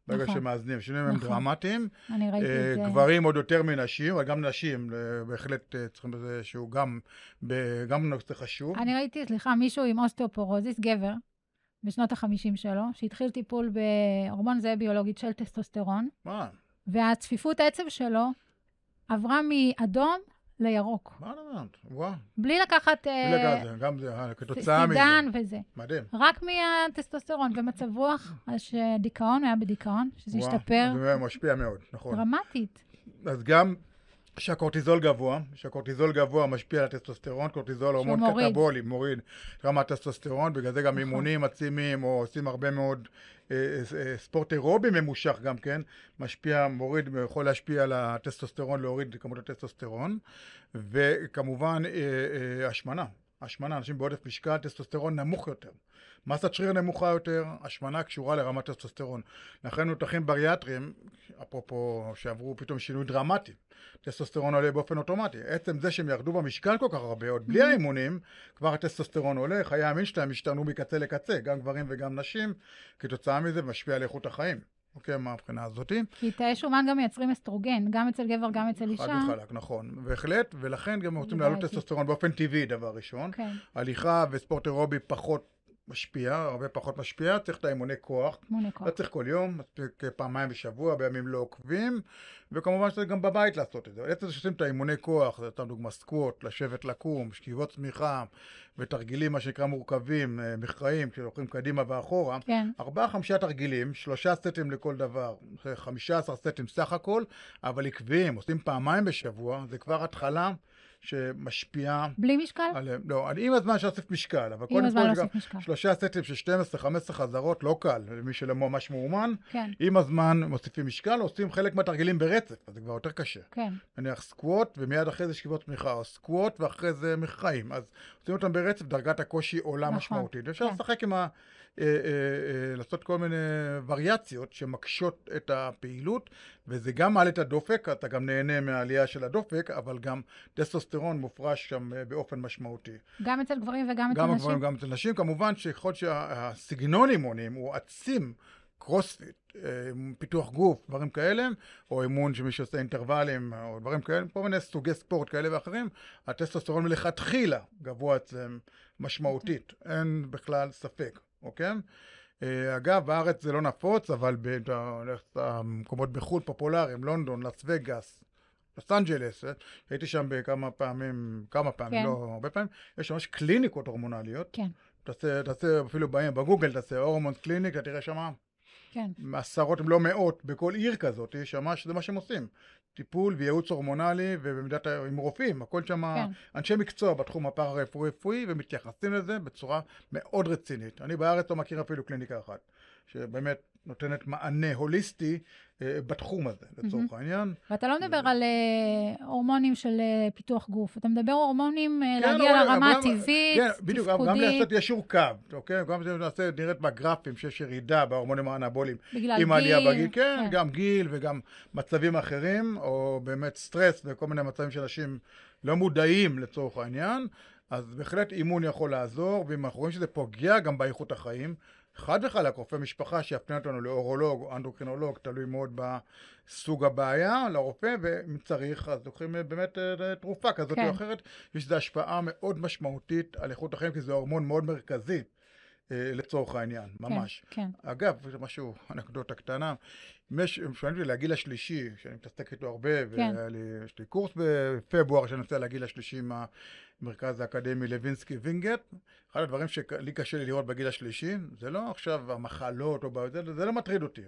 ברגע נכון. שמאזנים, השינויים הם נכון. דרמטיים. אני ראיתי אה, את זה. גברים עוד יותר מנשים, אבל גם נשים אה, בהחלט אה, צריכים בזה שהוא גם, ב- גם נושא חשוב. אני ראיתי, סליחה, מישהו עם אוסטאופורוזיס, גבר, בשנות ה-50 שלו, שהתחיל טיפול בהורמון זהה ביולוגית של טסטוסטרון, מה? והצפיפות עצב שלו עברה מאדום לירוק. מה את אומרת? וואו. בלי לקחת בלי אה, לגעת זה, גם זה, אה, כתוצאה מזה. סידן וזה. מדהים. רק מהטסטוסטרון ומצב רוח, יש אה, דיכאון, הוא היה בדיכאון, שזה וואו, השתפר זה משפיע מאוד, נכון. דרמטית. אז גם שהקורטיזול גבוה, שהקורטיזול גבוה משפיע על הטסטוסטרון, קורטיזול הורמון מוריד. קטבולי, מוריד רמת טסטוסטרון, בגלל זה גם נכון. אימונים עצימים, או עושים הרבה מאוד אה, אה, אה, ספורט אירובי ממושך גם כן, משפיע, מוריד, יכול להשפיע על הטסטוסטרון, להוריד את כמות הטסטוסטרון, וכמובן אה, השמנה. השמנה, אנשים בעודף משקל, טסטוסטרון נמוך יותר. מסת שריר נמוכה יותר, השמנה קשורה לרמת טסטוסטרון. לכן מנותחים בריאטריים, אפרופו שעברו פתאום שינוי דרמטי, טסטוסטרון עולה באופן אוטומטי. עצם זה שהם ירדו במשקל כל כך הרבה, עוד בלי האימונים, כבר הטסטוסטרון עולה, חיי המין שלהם השתנו מקצה לקצה, גם גברים וגם נשים, כתוצאה מזה משפיע על איכות החיים. אוקיי, מהבחינה הזאתי. כי תאי שומן גם מייצרים אסטרוגן, גם אצל גבר, גם אצל אצל אישה. וחלק, נכון. בהחלט, ולכן גם רוצים. להעלות טסטוסטרון באופן טבעי, דבר ראשון. כן, הליכה וספורט אירובי פחות משפיע, הרבה פחות משפיע, צריך את האימוני כוח. אימוני כוח. לא צריך כל יום, מספיק פעמיים בשבוע, בימים לא עוקבים, וכמובן שצריך גם בבית לעשות את זה. עצם זה שעושים את האימוני כוח, זה סתם דוגמא סקווט, לשבת לקום, שכיבות שמיכה, ותרגילים, מה שנקרא מורכבים, אה, מכרעים, כשהולכים קדימה ואחורה. כן, ארבעה, חמישה תרגילים, שלושה סטים לכל דבר, חמישה עשר סטים סך הכל, אבל עקביים, עושים פעמיים בשבוע, זה כבר התחלה שמשפיעה בלי משקל? עליהם. לא, עם הזמן אפשר להוסיף משקל, אבל קודם הזמן כל גם משקל. שלושה סטים של 12-15 חזרות, לא קל, למי שלא ממש מאומן. כן, עם הזמן מוסיפים משקל, עושים חלק מהתרגילים ברצף, אז זה כבר יותר קשה. כן, נניח סקווט, ומיד אחרי זה שכיבות שמיכה, או סקווט, ואחרי זה מחיים. אז עושים אותם ברצף, דרגת הקושי עולה נכון, משמעותית. אפשר כן. לשחק עם ה... אה, אה, אה, לעשות כל מיני וריאציות שמקשות את הפעילות, וזה גם מעלה את הדופק, אתה גם נהנה מהעלייה של הדופק, אבל גם טסטוסטרון מופרש שם באופן משמעותי. גם אצל גברים וגם אצל גם נשים? הגברים, גם אצל נשים. כמובן שככל שהסגנון אימונים הוא עצים, קרוספיט, פיתוח גוף, דברים כאלה, או אימון שמי שעושה אינטרוולים, או דברים כאלה, כל מיני סוגי ספורט כאלה ואחרים, הטסטוסטרון מלכתחילה גבוה אצלם משמעותית, אין בכלל ספק, אוקיי? אה, אגב, בארץ זה לא נפוץ, אבל במקומות בחו"ל פופולריים, לונדון, לס וגאס, לוס אנג'לס, אה, הייתי שם בכמה פעמים, כמה פעמים, כן. לא הרבה פעמים, יש ממש קליניקות הורמונליות. כן, תעשה, תעשה אפילו בהם, בגוגל תעשה hormone clinic, אתה תראה שמה כן, עשרות אם לא מאות בכל עיר כזאת, יש שמה שזה מה שהם עושים. טיפול וייעוץ הורמונלי ובמידת, עם רופאים, הכל שם כן. אנשי מקצוע בתחום הפארה-רפואי ומתייחסים לזה בצורה מאוד רצינית. אני בארץ לא מכיר אפילו קליניקה אחת, שבאמת נותנת מענה הוליסטי בתחום הזה, לצורך העניין. ואתה לא מדבר על אה, הורמונים של אה, פיתוח גוף, אתה מדבר הורמונים אה, כן, להגיע לרמה הטבעית, כן, בדיוק, גם- לעשות ישור קו, אוקיי? גם אם נעשה, נראית בגרפים שיש ירידה בהורמונים האנבוליים בגלל עם העלייה גיל, בגיל, כן, גם גיל וגם מצבים אחרים, או באמת סטרס וכל מיני מצבים שאנשים לא מודעים לצורך העניין, אז בהחלט אימון יכול לעזור, ואם אנחנו רואים שזה פוגע גם באיכות החיים, חד וחלק רופא משפחה שיפנה אותנו לאורולוג או אנדוקרינולוג, תלוי מאוד בסוג הבעיה, לרופא, ואם צריך אז לוקחים אה, באמת אה, תרופה כזאת כן. או אחרת. יש לזה השפעה מאוד משמעותית על איכות החיים, כי זה הורמון מאוד מרכזי אה, לצורך העניין, ממש. כן, אגב, זה משהו, אנקדוטה קטנה, אם יש, אם שואלים אותי לגיל השלישי, שאני מתעסק איתו הרבה, כן. והיה לי, קורס בפברואר שאני נוסע לגיל השלישי מהמרכז האקדמי לוינסקי וינגייט, אחד הדברים שלי קשה לי לראות בגיל השלישי, זה לא עכשיו המחלות או בעיות, זה, זה לא מטריד אותי.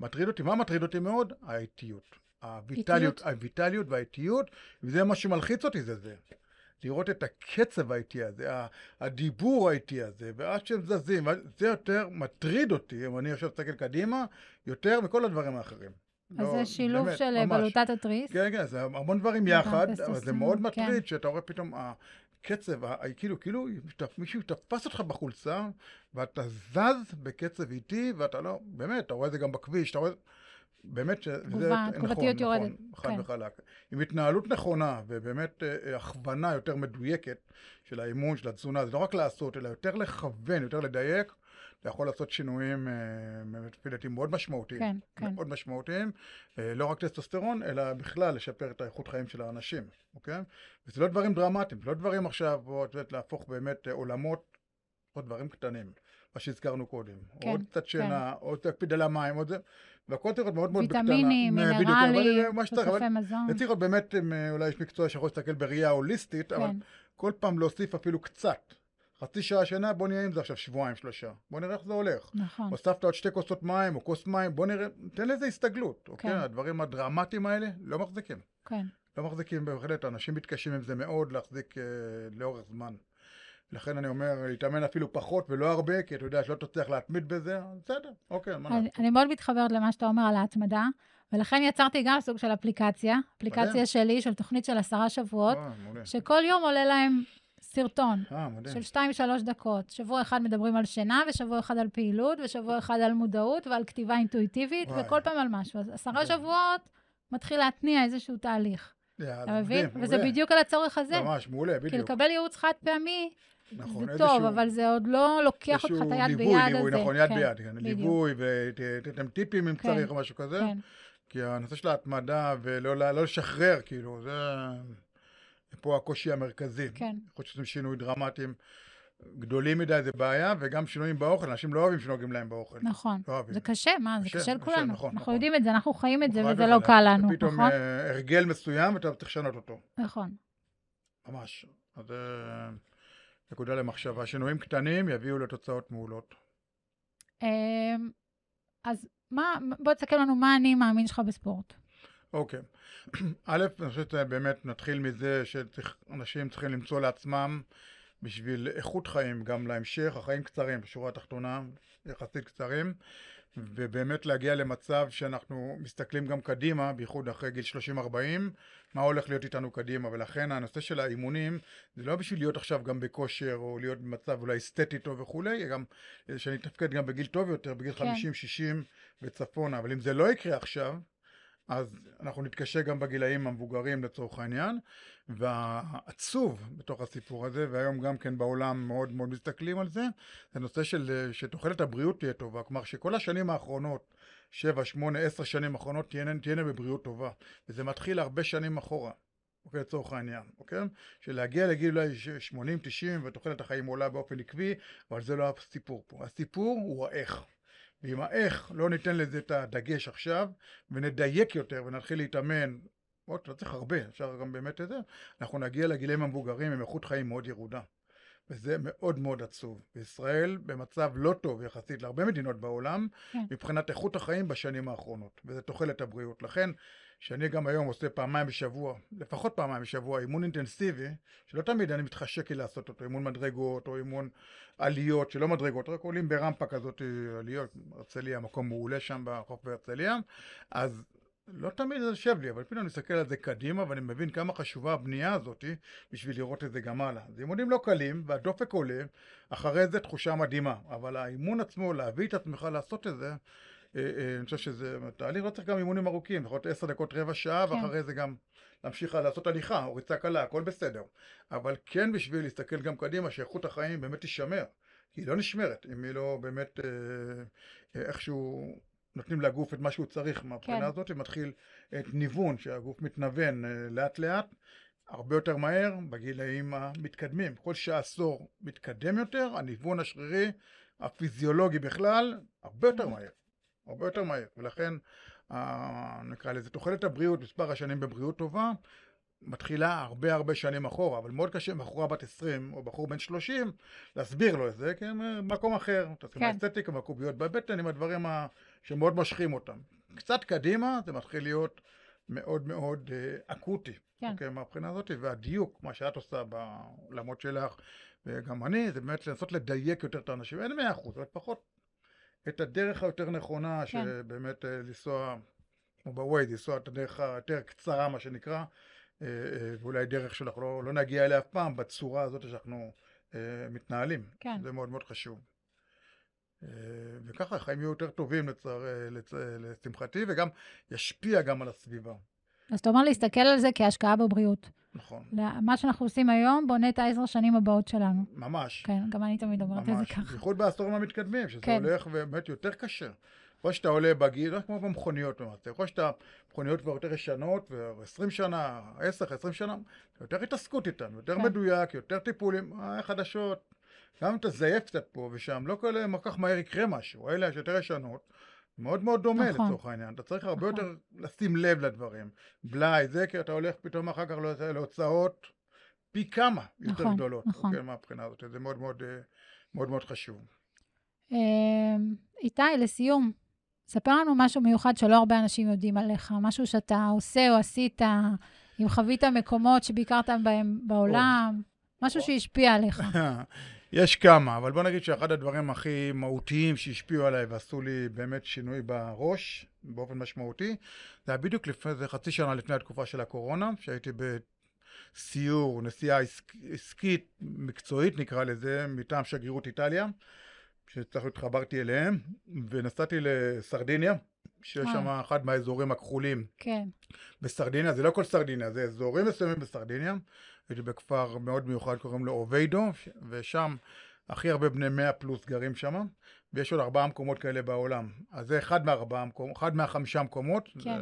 מטריד אותי, מה מטריד אותי מאוד? האיטיות. הויטליות? הויטליות והאיטיות, וזה מה שמלחיץ אותי, זה זה. לראות את הקצב האיטי הזה, הדיבור האיטי הזה, ועד שהם זזים, זה יותר מטריד אותי, אם אני עכשיו מסתכל קדימה, יותר מכל הדברים האחרים. אז לא, זה שילוב באמת, של אה, ממש. בלוטת התריס, כן, כן, זה המון דברים וגם יחד, אבל זה מאוד כן. מטריד שאתה רואה פתאום הקצב, כאילו, כאילו מישהו תפס אותך בחולצה, ואתה זז בקצב איטי, ואתה לא, באמת, אתה רואה את זה גם בכביש, אתה רואה... באמת שזה תגובה- נכון, תגובתיות נכון, יורדת, חד כן. וחלק. עם התנהלות נכונה ובאמת אה, אה, הכוונה יותר מדויקת של האימון, של התזונה, זה לא רק לעשות, אלא יותר לכוון, יותר לדייק, אתה יכול לעשות שינויים, אה, לפי דעתי, מאוד משמעותיים. כן, כן. מאוד משמעותיים, אה, לא רק טסטוסטרון, אלא בכלל לשפר את האיכות חיים של האנשים, אוקיי? וזה לא דברים דרמטיים, זה לא דברים עכשיו, את יודעת, להפוך באמת אה, עולמות, או דברים קטנים, מה שהזכרנו קודם. כן, עוד קצת שינה, עוד להקפיד על המים, עוד זה, והכל צריך להיות מאוד מאוד בקטנה. ויטמינים, אבל, מינרלים, אבל תוספי מזון, זה צריך להיות באמת, אולי יש מקצוע שיכול להסתכל בראייה הוליסטית, אבל כן, כל פעם להוסיף אפילו קצת. חצי שעה שינה, בוא נהיה עם זה עכשיו שבועיים, שלושה. בוא נראה איך זה הולך. נכון, הוספת עוד שתי כוסות מים או כוס מים, בוא נראה, תן לזה הסתגלות, אוקיי? כן. הדברים הדרמטיים האלה לא מחזיקים. כן, לא מחזיקים בהחלט, אנשים מתקשים עם זה מאוד להחזיק אה, לאורך זמן. לכן אני אומר, להתאמן אפילו פחות ולא הרבה, כי אתה יודע שלא תצליח להתמיד בזה, בסדר, אוקיי, מה אני? אני מאוד מתחברת למה שאתה אומר על ההתמדה, ולכן יצרתי גם סוג של אפליקציה, אפליקציה. שלי, של תוכנית של עשרה שבועות, אה. שכל יום עולה להם סרטון אה. של שתיים, שלוש דקות. שבוע אחד מדברים על שינה, ושבוע אחד על פעילות, ושבוע אחד על מודעות ועל כתיבה אינטואיטיבית, וואי. וכל פעם על משהו. אז עשרה. שבועות מתחיל להתניע איזשהו תהליך. יאללה, אתה מבין? מדהים, וזה מעולה. בדיוק על הצורך הזה. ממש, מעולה, כי בדיוק. לקבל ייעוץ חד פעמי, נכון, זה טוב, אבל זה עוד לא לוקח אותך את היד ליווי, ביד ליווי, הזה. נכון, יד כן, ביד, כן. ליווי, ותתן טיפים אם כן, צריך או משהו כזה. כן, כי הנושא של ההתמדה ולא לא לשחרר, כאילו, זה פה הקושי המרכזי. כן. יכול להיות שעושים שינוי דרמטיים גדולים מדי, זה בעיה, וגם שינויים באוכל, אנשים לא אוהבים שנוגעים להם באוכל. נכון. לא אוהבים. זה קשה, מה? זה קשה, קשה לכולנו. נכון, אנחנו נכון. יודעים את זה, אנחנו חיים את זה, חד וזה לא וחלק. קל לנו, פתאום נכון? אה, הרגל מסוים ואתה צריך לשנות אותו, נכון. ממש. אז זה נקודה למחשבה. שינויים קטנים יביאו לתוצאות מעולות. אמ, אז מה, בוא תסתכל לנו מה אני מאמין שלך בספורט. אוקיי. א', אני חושב שבאמת נתחיל מזה שאנשים צריכים למצוא לעצמם בשביל איכות חיים גם להמשך, החיים קצרים, בשורה התחתונה, יחסית קצרים, ובאמת להגיע למצב שאנחנו מסתכלים גם קדימה, בייחוד אחרי גיל 30-40, מה הולך להיות איתנו קדימה, ולכן הנושא של האימונים זה לא בשביל להיות עכשיו גם בכושר או להיות במצב אולי אסתטי טוב וכולי, גם שאני אתפקד גם בגיל טוב יותר, בגיל כן. 50-60 וצפונה, אבל אם זה לא יקרה עכשיו, אז אנחנו נתקשה גם בגילאים המבוגרים לצורך העניין, והעצוב בתוך הסיפור הזה, והיום גם כן בעולם מאוד מאוד מסתכלים על זה, זה נושא של שתוחלת הבריאות תהיה טובה, כלומר שכל השנים האחרונות, 7, 8, 10 שנים האחרונות תהיינה, תהיינה בבריאות טובה, וזה מתחיל הרבה שנים אחורה. אוקיי, לצורך העניין, אוקיי? שלהגיע לגיל אולי 80-90 ותוחלת החיים עולה באופן עקבי, אבל זה לא הסיפור פה. הסיפור הוא האיך. ואם האיך לא ניתן לזה את הדגש עכשיו, ונדייק יותר ונתחיל להתאמן, עוד לא צריך הרבה, אפשר גם באמת את זה, אנחנו נגיע לגילאים המבוגרים עם איכות חיים מאוד ירודה. וזה מאוד מאוד עצוב. וישראל במצב לא טוב יחסית להרבה מדינות בעולם, כן. מבחינת איכות החיים בשנים האחרונות, וזה תוחלת הבריאות. לכן, שאני גם היום עושה פעמיים בשבוע, לפחות פעמיים בשבוע, אימון אינטנסיבי, שלא תמיד אני מתחשק לי לעשות אותו, אימון מדרגות או אימון עליות, שלא מדרגות, רק עולים ברמפה כזאת עליות, הרצליה, מקום מעולה שם בחוף בהרצליה, אז לא תמיד זה יושב לי, אבל פתאום אני מסתכל על זה קדימה ואני מבין כמה חשובה הבנייה הזאת בשביל לראות את זה גם הלאה. זה אימונים לא קלים והדופק עולה, אחרי זה תחושה מדהימה, אבל האימון עצמו, להביא את עצמך לעשות את זה, אני חושב שזה תהליך, לא צריך גם אימונים ארוכים, יכול להיות עשר דקות, רבע שעה, כן. ואחרי זה גם להמשיך לעשות הליכה או ריצה קלה, הכל בסדר. אבל כן בשביל להסתכל גם קדימה, שאיכות החיים באמת תישמר. כי היא לא נשמרת, אם היא לא באמת אה, אה, איכשהו נותנים לגוף את מה שהוא צריך מהבחינה כן. הזאת, ומתחיל את ניוון, שהגוף מתנוון אה, לאט לאט, הרבה יותר מהר בגילאים המתקדמים. כל שעשור מתקדם יותר, הניוון השרירי, הפיזיולוגי בכלל, הרבה יותר מהר. הרבה יותר מהר. ולכן, אה, נקרא לזה, תוחלת הבריאות, מספר השנים בבריאות טובה, מתחילה הרבה הרבה שנים אחורה, אבל מאוד קשה בחורה בת 20 או בחור בן 30 להסביר לו את זה, כי הם אה, במקום אחר, מתעסקים כן. באסתטיקה, בקוביות בבטן, עם הדברים ה... שמאוד מושכים אותם. קצת קדימה זה מתחיל להיות מאוד מאוד אה, אקוטי, כן. אוקיי, מהבחינה הזאת, והדיוק, מה שאת עושה בעולמות שלך, וגם אני, זה באמת לנסות לדייק יותר את האנשים, אין מאה אחוז, אבל לפחות את הדרך היותר נכונה, כן. שבאמת אה, לנסוע, כמו בווייד, לנסוע את הדרך היותר קצרה, מה שנקרא, אה, אה, ואולי דרך שאנחנו לא, לא נגיע אליה אף פעם בצורה הזאת שאנחנו מתנהלים. כן. זה מאוד מאוד חשוב. וככה החיים יהיו יותר טובים לצער, לצ... לשמחתי, וגם ישפיע גם על הסביבה. אז אתה אומר להסתכל על זה כהשקעה בבריאות. נכון. מה שאנחנו עושים היום בונה את העשר שנים הבאות שלנו. ממש. כן, גם אני תמיד אומרת את זה. ככה. בייחוד בעשורים המתקדמים, שזה כן. הולך ובאמת יותר קשה. ככל שאתה עולה בגיל, לא כמו במכוניות למעשה, ככל שאתה, מכוניות כבר יותר ישנות, ו-20 שנה, 10, 20 שנה, יותר התעסקות איתן, יותר כן. מדויק, יותר טיפולים, אה, חדשות, גם אם תזייף קצת פה ושם, לא כל כך מהר יקרה משהו, אלה שיותר ישנות, מאוד מאוד דומה נכון. לצורך העניין, אתה צריך הרבה נכון. יותר לשים לב לדברים. בלאי, זה כי אתה הולך פתאום אחר כך להוצא- להוצאות פי כמה יותר נכון, גדולות, נכון. אוקיי, מהבחינה הזאת, זה מאוד מאוד, אה, מאוד מאוד חשוב. אמ, איתי, לסיום, ספר לנו משהו מיוחד שלא הרבה אנשים יודעים עליך, משהו שאתה עושה או עשית, אם חווית מקומות שביקרת בהם בעולם, משהו או. שהשפיע עליך. יש כמה, אבל בוא נגיד שאחד הדברים הכי מהותיים שהשפיעו עליי ועשו לי באמת שינוי בראש, באופן משמעותי, זה היה בדיוק לפני, זה חצי שנה לפני התקופה של הקורונה, שהייתי בסיור, נסיעה עסק, עסקית, מקצועית נקרא לזה, מטעם שגרירות איטליה, שצריך התחברתי אליהם, ונסעתי לסרדיניה, שיש. שם אחד מהאזורים הכחולים כן, בסרדיניה, זה לא כל סרדיניה, זה אזורים מסוימים בסרדיניה. הייתי בכפר מאוד מיוחד, קוראים לו אוביידו, ושם הכי הרבה בני 100 פלוס גרים שם, ויש עוד ארבעה מקומות כאלה בעולם. אז זה אחד מהארבעה מקומות, אחד מהחמישה מקומות. כן.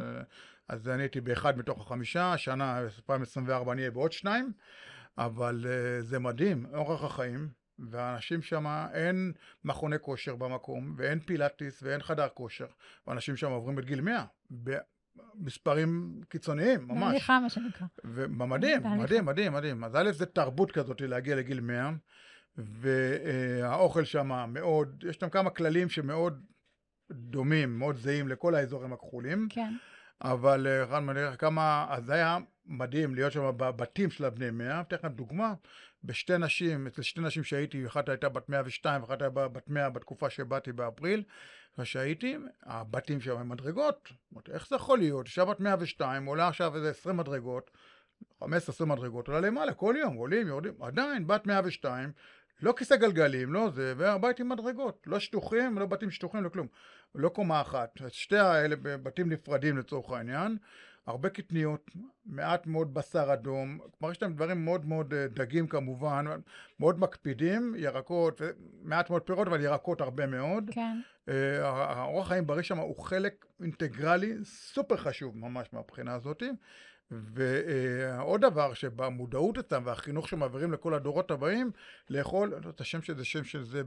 אז אני הייתי באחד מתוך החמישה, השנה, 2024, אני אהיה בעוד שניים, אבל uh, זה מדהים, אורח החיים, והאנשים שם, אין מכוני כושר במקום, ואין פילאטיס, ואין חדר כושר, ואנשים שם עוברים את גיל 100, במספרים קיצוניים, ממש. בהליכה, מה שנקרא. בהליכה. מדהים, מדהים, מדהים. אז א' זה תרבות כזאת להגיע לגיל 100, והאוכל שם מאוד, יש שם כמה כללים שמאוד דומים, מאוד זהים לכל האזורים הכחולים, כן, אבל אה, רן מניח כמה, אז זה היה מדהים להיות שם בבתים של הבני 100. אתן לכם דוגמה, בשתי נשים, אצל שתי נשים שהייתי, אחת הייתה בת 102 ואחת הייתה בת 100 בתקופה שבאתי באפריל, כשהייתי, הבתים שם הם מדרגות. אמרתי, איך זה יכול להיות? אישה בת 102 עולה עכשיו איזה 20 מדרגות, 15-20 מדרגות, עולה למעלה כל יום, עולים, יורדים, עדיין בת 102, לא כיסא גלגלים, לא זה, והבית עם מדרגות, לא שטוחים, לא בתים שטוחים, לא כלום. לא קומה אחת. שתי האלה בתים נפרדים לצורך העניין. הרבה קטניות, מעט מאוד בשר אדום, כלומר יש להם דברים מאוד מאוד אה, דגים כמובן, מאוד מקפידים, ירקות, מעט מאוד פירות, אבל ירקות הרבה מאוד. כן. אה, האורח חיים בריא שם הוא חלק אינטגרלי סופר חשוב ממש מהבחינה הזאת. ועוד דבר שבמודעות אצלם והחינוך שמעבירים לכל הדורות הבאים, לאכול, לא את השם שזה שם של זה,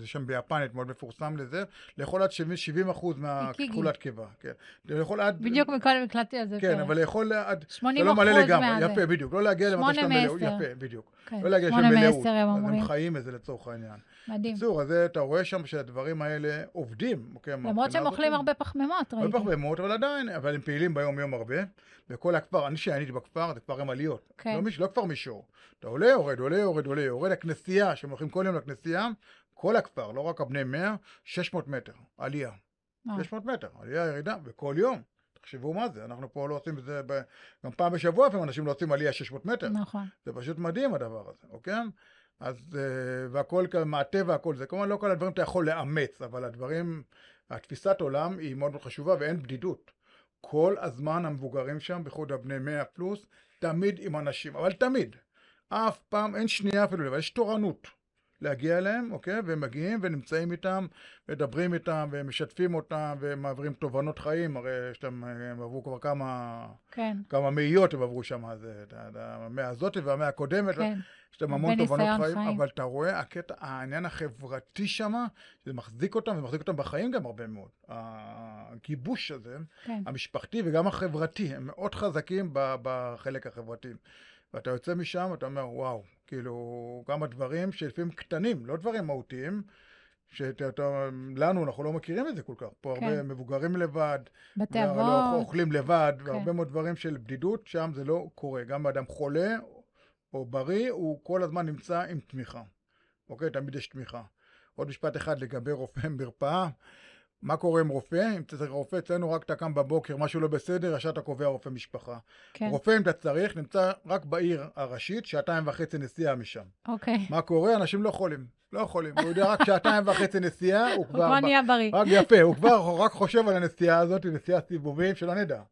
זה שם ביפנית מאוד מפורסם לזה, לאכול עד 70 אחוז מהכחולת קיבה. כן. לאכול עד... בדיוק מקודם הקלטתי על זה. כן, אבל לאכול עד... 80 לא אחוז מהזה. יפה, בדיוק. לא להגיע למצב של מלאות. יפה, בדיוק. כן. לא להגיע לשם מלאות. הם אומרים. הם חיים את זה לצורך העניין. מדהים. בקיצור, אז אתה רואה שם שהדברים האלה עובדים. אוקיי, למרות שהם אוכלים הרבה פחמימות, ראיתי. הרבה פחמימות, אבל עדיין, אבל הם פעילים ביום-יום הרבה. וכל הכפר, אני שהייתי בכפר, זה כפר עם עליות. כן. לא, לא כפר מישור. אתה עולה, יורד, עולה, יורד, עולה, יורד לכנסייה, שהם הולכים כל יום לכנסייה, כל הכפר, לא רק הבני 100, 600 מטר, עלייה. 600 אה. מטר, עלייה, ירידה, וכל יום. תחשבו מה זה, אנחנו פה לא עושים את זה, ב... גם פעם בשבוע לפעמים אנשים לא עושים עלייה 600 מטר. נכון. זה פשוט מדהים הדבר הזה, אוקיי? אז, אה, והכל מהטבע, הכל זה. כמובן לא כל הדברים אתה יכול לאמץ, אבל הדברים, התפיסת עולם היא מאוד חשובה ואין בדידות. כל הזמן המבוגרים שם, בייחוד הבני 100 פלוס, תמיד עם אנשים, אבל תמיד. אף פעם, אין שנייה אפילו, אבל יש תורנות. להגיע אליהם, אוקיי? והם מגיעים ונמצאים איתם, מדברים איתם, ומשתפים אותם, ומעבירים תובנות חיים, הרי יש להם, הם עברו כבר כמה... כן. כמה מאיות הם עברו שם, אז המאה הזאת והמאה הקודמת. כן. יש להם המון תובנות חיים, חיים, אבל אתה רואה, הקטע, העניין החברתי שם, זה מחזיק אותם, ומחזיק אותם בחיים גם הרבה מאוד. הגיבוש הזה, כן. המשפחתי וגם החברתי, הם מאוד חזקים בחלק החברתי. ואתה יוצא משם, אתה אומר, וואו, כאילו, כמה דברים שלפעמים קטנים, לא דברים מהותיים, שלנו, אנחנו לא מכירים את זה כל כך. פה כן. הרבה מבוגרים לבד, בתי אבות, לא אוכלים לבד, כן. והרבה מאוד דברים של בדידות, שם זה לא קורה. גם אדם חולה או בריא, הוא כל הזמן נמצא עם תמיכה. אוקיי? תמיד יש תמיכה. עוד משפט אחד לגבי רופא מרפאה. מה קורה עם רופא? אם אתה צריך רופא, אצלנו רק אתה קם בבוקר, משהו לא בסדר, ישר אתה קובע רופא משפחה. כן. רופא, אם אתה צריך, נמצא רק בעיר הראשית, שעתיים וחצי נסיעה משם. אוקיי. מה קורה? אנשים לא חולים. לא יכולים. הוא יודע רק שעתיים וחצי נסיעה, הוא כבר... הוא כבר נהיה בריא. רק יפה, הוא כבר רק חושב על הנסיעה הזאת, נסיעה סיבובים, שלא נדע.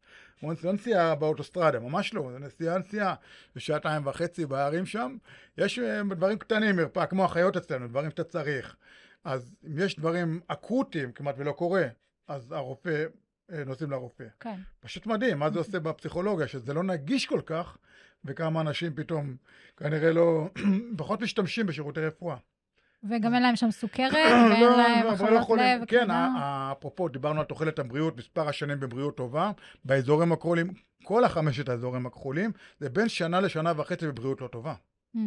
זה לא נסיעה באוטוסטרדה, ממש לא, זה נסיעה נסיעה. ושעתיים וחצי בערים שם. יש אה, דברים קטנים, מרפאה, כמו החיות אצלנו, דברים שאתה צריך. אז אם יש דברים אקוטיים, כמעט ולא קורה, אז הרופא, אה, נוסעים לרופא. כן. פשוט מדהים, מה זה עושה בפסיכולוגיה, שזה לא נגיש כל כך, וכמה אנשים פתאום כנראה לא, פחות משתמשים בשירותי רפואה. וגם אין להם שם סוכרת, ואין לא, להם לא, מחלות לב. כן, אפרופו, דיברנו על תוחלת הבריאות, מספר השנים בבריאות טובה, באזורים הכחולים, כל החמשת האזורים הכחולים, זה בין שנה לשנה וחצי בבריאות לא טובה. Mm.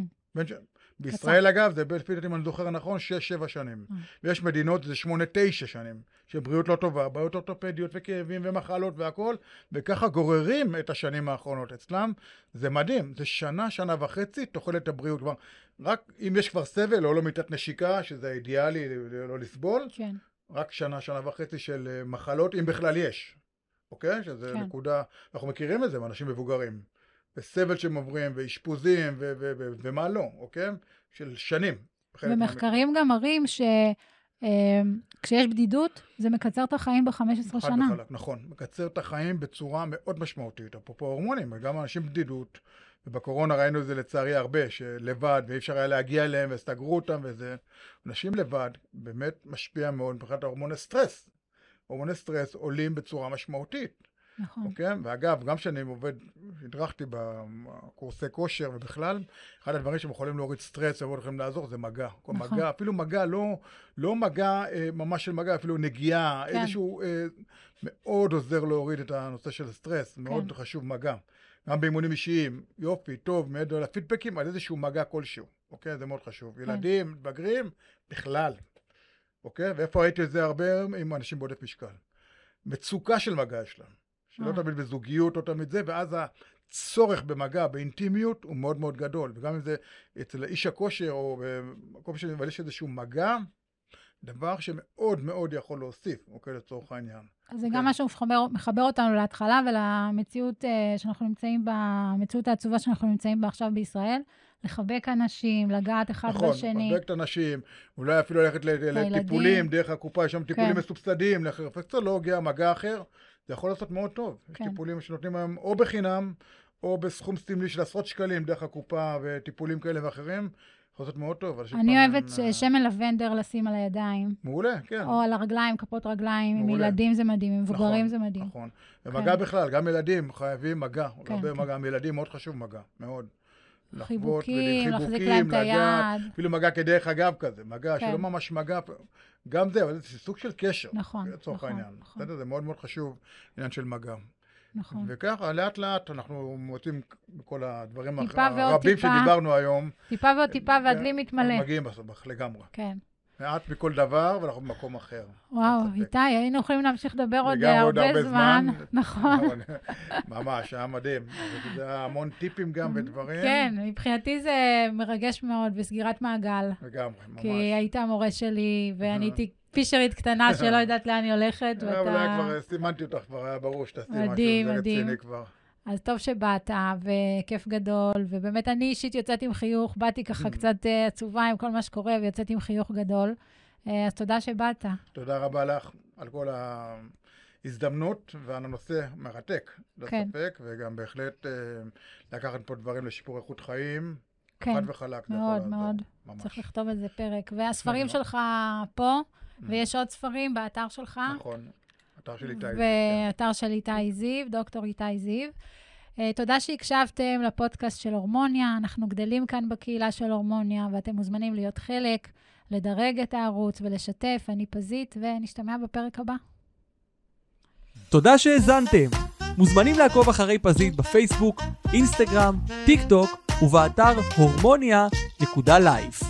בישראל אגב, זה דעתי אם אני זוכר נכון, 6-7 שנים. Mm. ויש מדינות, זה 8-9 שנים, שבריאות לא טובה, בעיות אורתופדיות וכאבים ומחלות והכול, וככה גוררים את השנים האחרונות. אצלם זה מדהים, זה שנה, שנה וחצי, תוחלת הבריאות. כלומר, רק אם יש כבר סבל או לא מיטת נשיקה, שזה אידיאלי לא לסבול, כן. רק שנה, שנה וחצי של אה, מחלות, אם בכלל יש. אוקיי? שזה כן. נקודה, אנחנו מכירים את זה מאנשים מבוגרים. וסבל שהם עוברים, ואשפוזים, ומה לא, אוקיי? של שנים. ומחקרים גם מראים שכשיש אמ, בדידות, זה מקצר את החיים ב-15 שנה. וחלק, נכון, מקצר את החיים בצורה מאוד משמעותית. אפרופו הורמונים, גם אנשים בדידות, ובקורונה ראינו את זה לצערי הרבה, שלבד, ואי אפשר היה להגיע אליהם, וסגרו אותם וזה. אנשים לבד, באמת משפיע מאוד מבחינת הורמוני סטרס. הורמוני סטרס עולים בצורה משמעותית. נכון. אוקיי? ואגב, גם כשאני עובד, הדרכתי בקורסי כושר ובכלל, אחד הדברים שהם יכולים להוריד סטרס ויכולים לכם לעזור זה מגע. נכון. מגע, אפילו מגע, לא, לא מגע אה, ממש של מגע, אפילו נגיעה, כן. איזשהו, אה, מאוד עוזר להוריד את הנושא של הסטרס, כן. מאוד חשוב מגע. גם באימונים אישיים, יופי, טוב, מעבר לפידבקים, על איזשהו מגע כלשהו, אוקיי? זה מאוד חשוב. כן. ילדים, מתבגרים, בכלל, אוקיי? ואיפה ראיתי את זה הרבה? עם אנשים בעודף משקל. מצוקה של מגע יש להם. שלא אה. תמיד בזוגיות, לא תמיד זה, ואז הצורך במגע, באינטימיות, הוא מאוד מאוד גדול. וגם אם זה אצל איש הכושר, או במקום אבל יש איזשהו מגע, דבר שמאוד מאוד יכול להוסיף, אוקיי, לצורך העניין. אז זה כן. גם משהו שמחבר מחבר אותנו להתחלה ולמציאות אה, שאנחנו נמצאים בה, המציאות העצובה שאנחנו נמצאים בה עכשיו בישראל. לחבק אנשים, לגעת אחד נכון, בשני. לחבק את הנשים, אולי אפילו ללכת. לטיפולים דרך הקופה, יש שם טיפולים כן. מסובסדים, לרפלקסולוגיה, מגע אחר, זה יכול לעשות מאוד טוב. יש כן. טיפולים שנותנים היום או בחינם, או בסכום סמלי של עשרות שקלים דרך הקופה, וטיפולים כאלה ואחרים, לעשות מאוד טוב. אני אוהבת אה, ש- שמן לבנדר לשים על הידיים, מעולה, כן. או על הרגליים, כפות רגליים, עם מעולה. ילדים זה מדהים, עם מבוגרים נכון, זה מדהים. נכון. ומגע כן. בכלל, גם ילדים חייבים מגע. כן, הרבה כן. מגע, עם ילדים מאוד חשוב מגע, מאוד. חיבוקים, להחזיק להם את היד. אפילו מגע כדרך אגב כזה, מגע כן. שלא ממש מגע, גם זה, אבל זה סוג של קשר. נכון, נכון, העניין. נכון. זה מאוד מאוד חשוב, עניין של מגע. נכון. וככה, לאט לאט אנחנו מוצאים בכל הדברים הרבים. שדיברנו היום. טיפה ועוד טיפה והדלי מתמלא. מגיעים בסוף, לגמרי. כן. מעט מכל דבר, ואנחנו במקום אחר. וואו. איתי, היינו יכולים להמשיך לדבר עוד הרבה הרבה זמן. זמן. נכון. ממש, היה מדהים. זה היה המון טיפים גם ודברים. כן, מבחינתי זה מרגש מאוד בסגירת מעגל. לגמרי, ממש. כי היית המורה שלי, ואני. הייתי פישרית קטנה שלא יודעת לאן היא הולכת, אה, אבל ואתה... כבר סימנתי אותך, כבר היה ברור שתעשי משהו, זה. רציני כבר. אז טוב שבאת, וכיף גדול, ובאמת אני אישית יוצאת עם חיוך, באתי ככה. קצת אה, עצובה עם כל מה שקורה, ויוצאת עם חיוך גדול. אה, אז תודה שבאת. תודה רבה לך על כל ההזדמנות ועל הנושא מרתק, כן. ספק, וגם בהחלט לקחת פה דברים לשיפור איכות חיים, כן, חד וחלק. מאוד, מאוד. ממש. צריך לכתוב על זה פרק. והספרים. שלך פה, ויש עוד ספרים באתר שלך. נכון, אתר של איתי. כן. ואתר של איתי זיו, דוקטור איתי זיו. אה, תודה שהקשבתם לפודקאסט של הורמוניה. אנחנו גדלים כאן בקהילה של הורמוניה, ואתם מוזמנים להיות חלק, לדרג את הערוץ ולשתף. אני פזית, ונשתמע בפרק הבא. תודה שהאזנתם. מוזמנים לעקוב אחרי פזית בפייסבוק, אינסטגרם, טיק טוק ובאתר הורמוניה.לייף.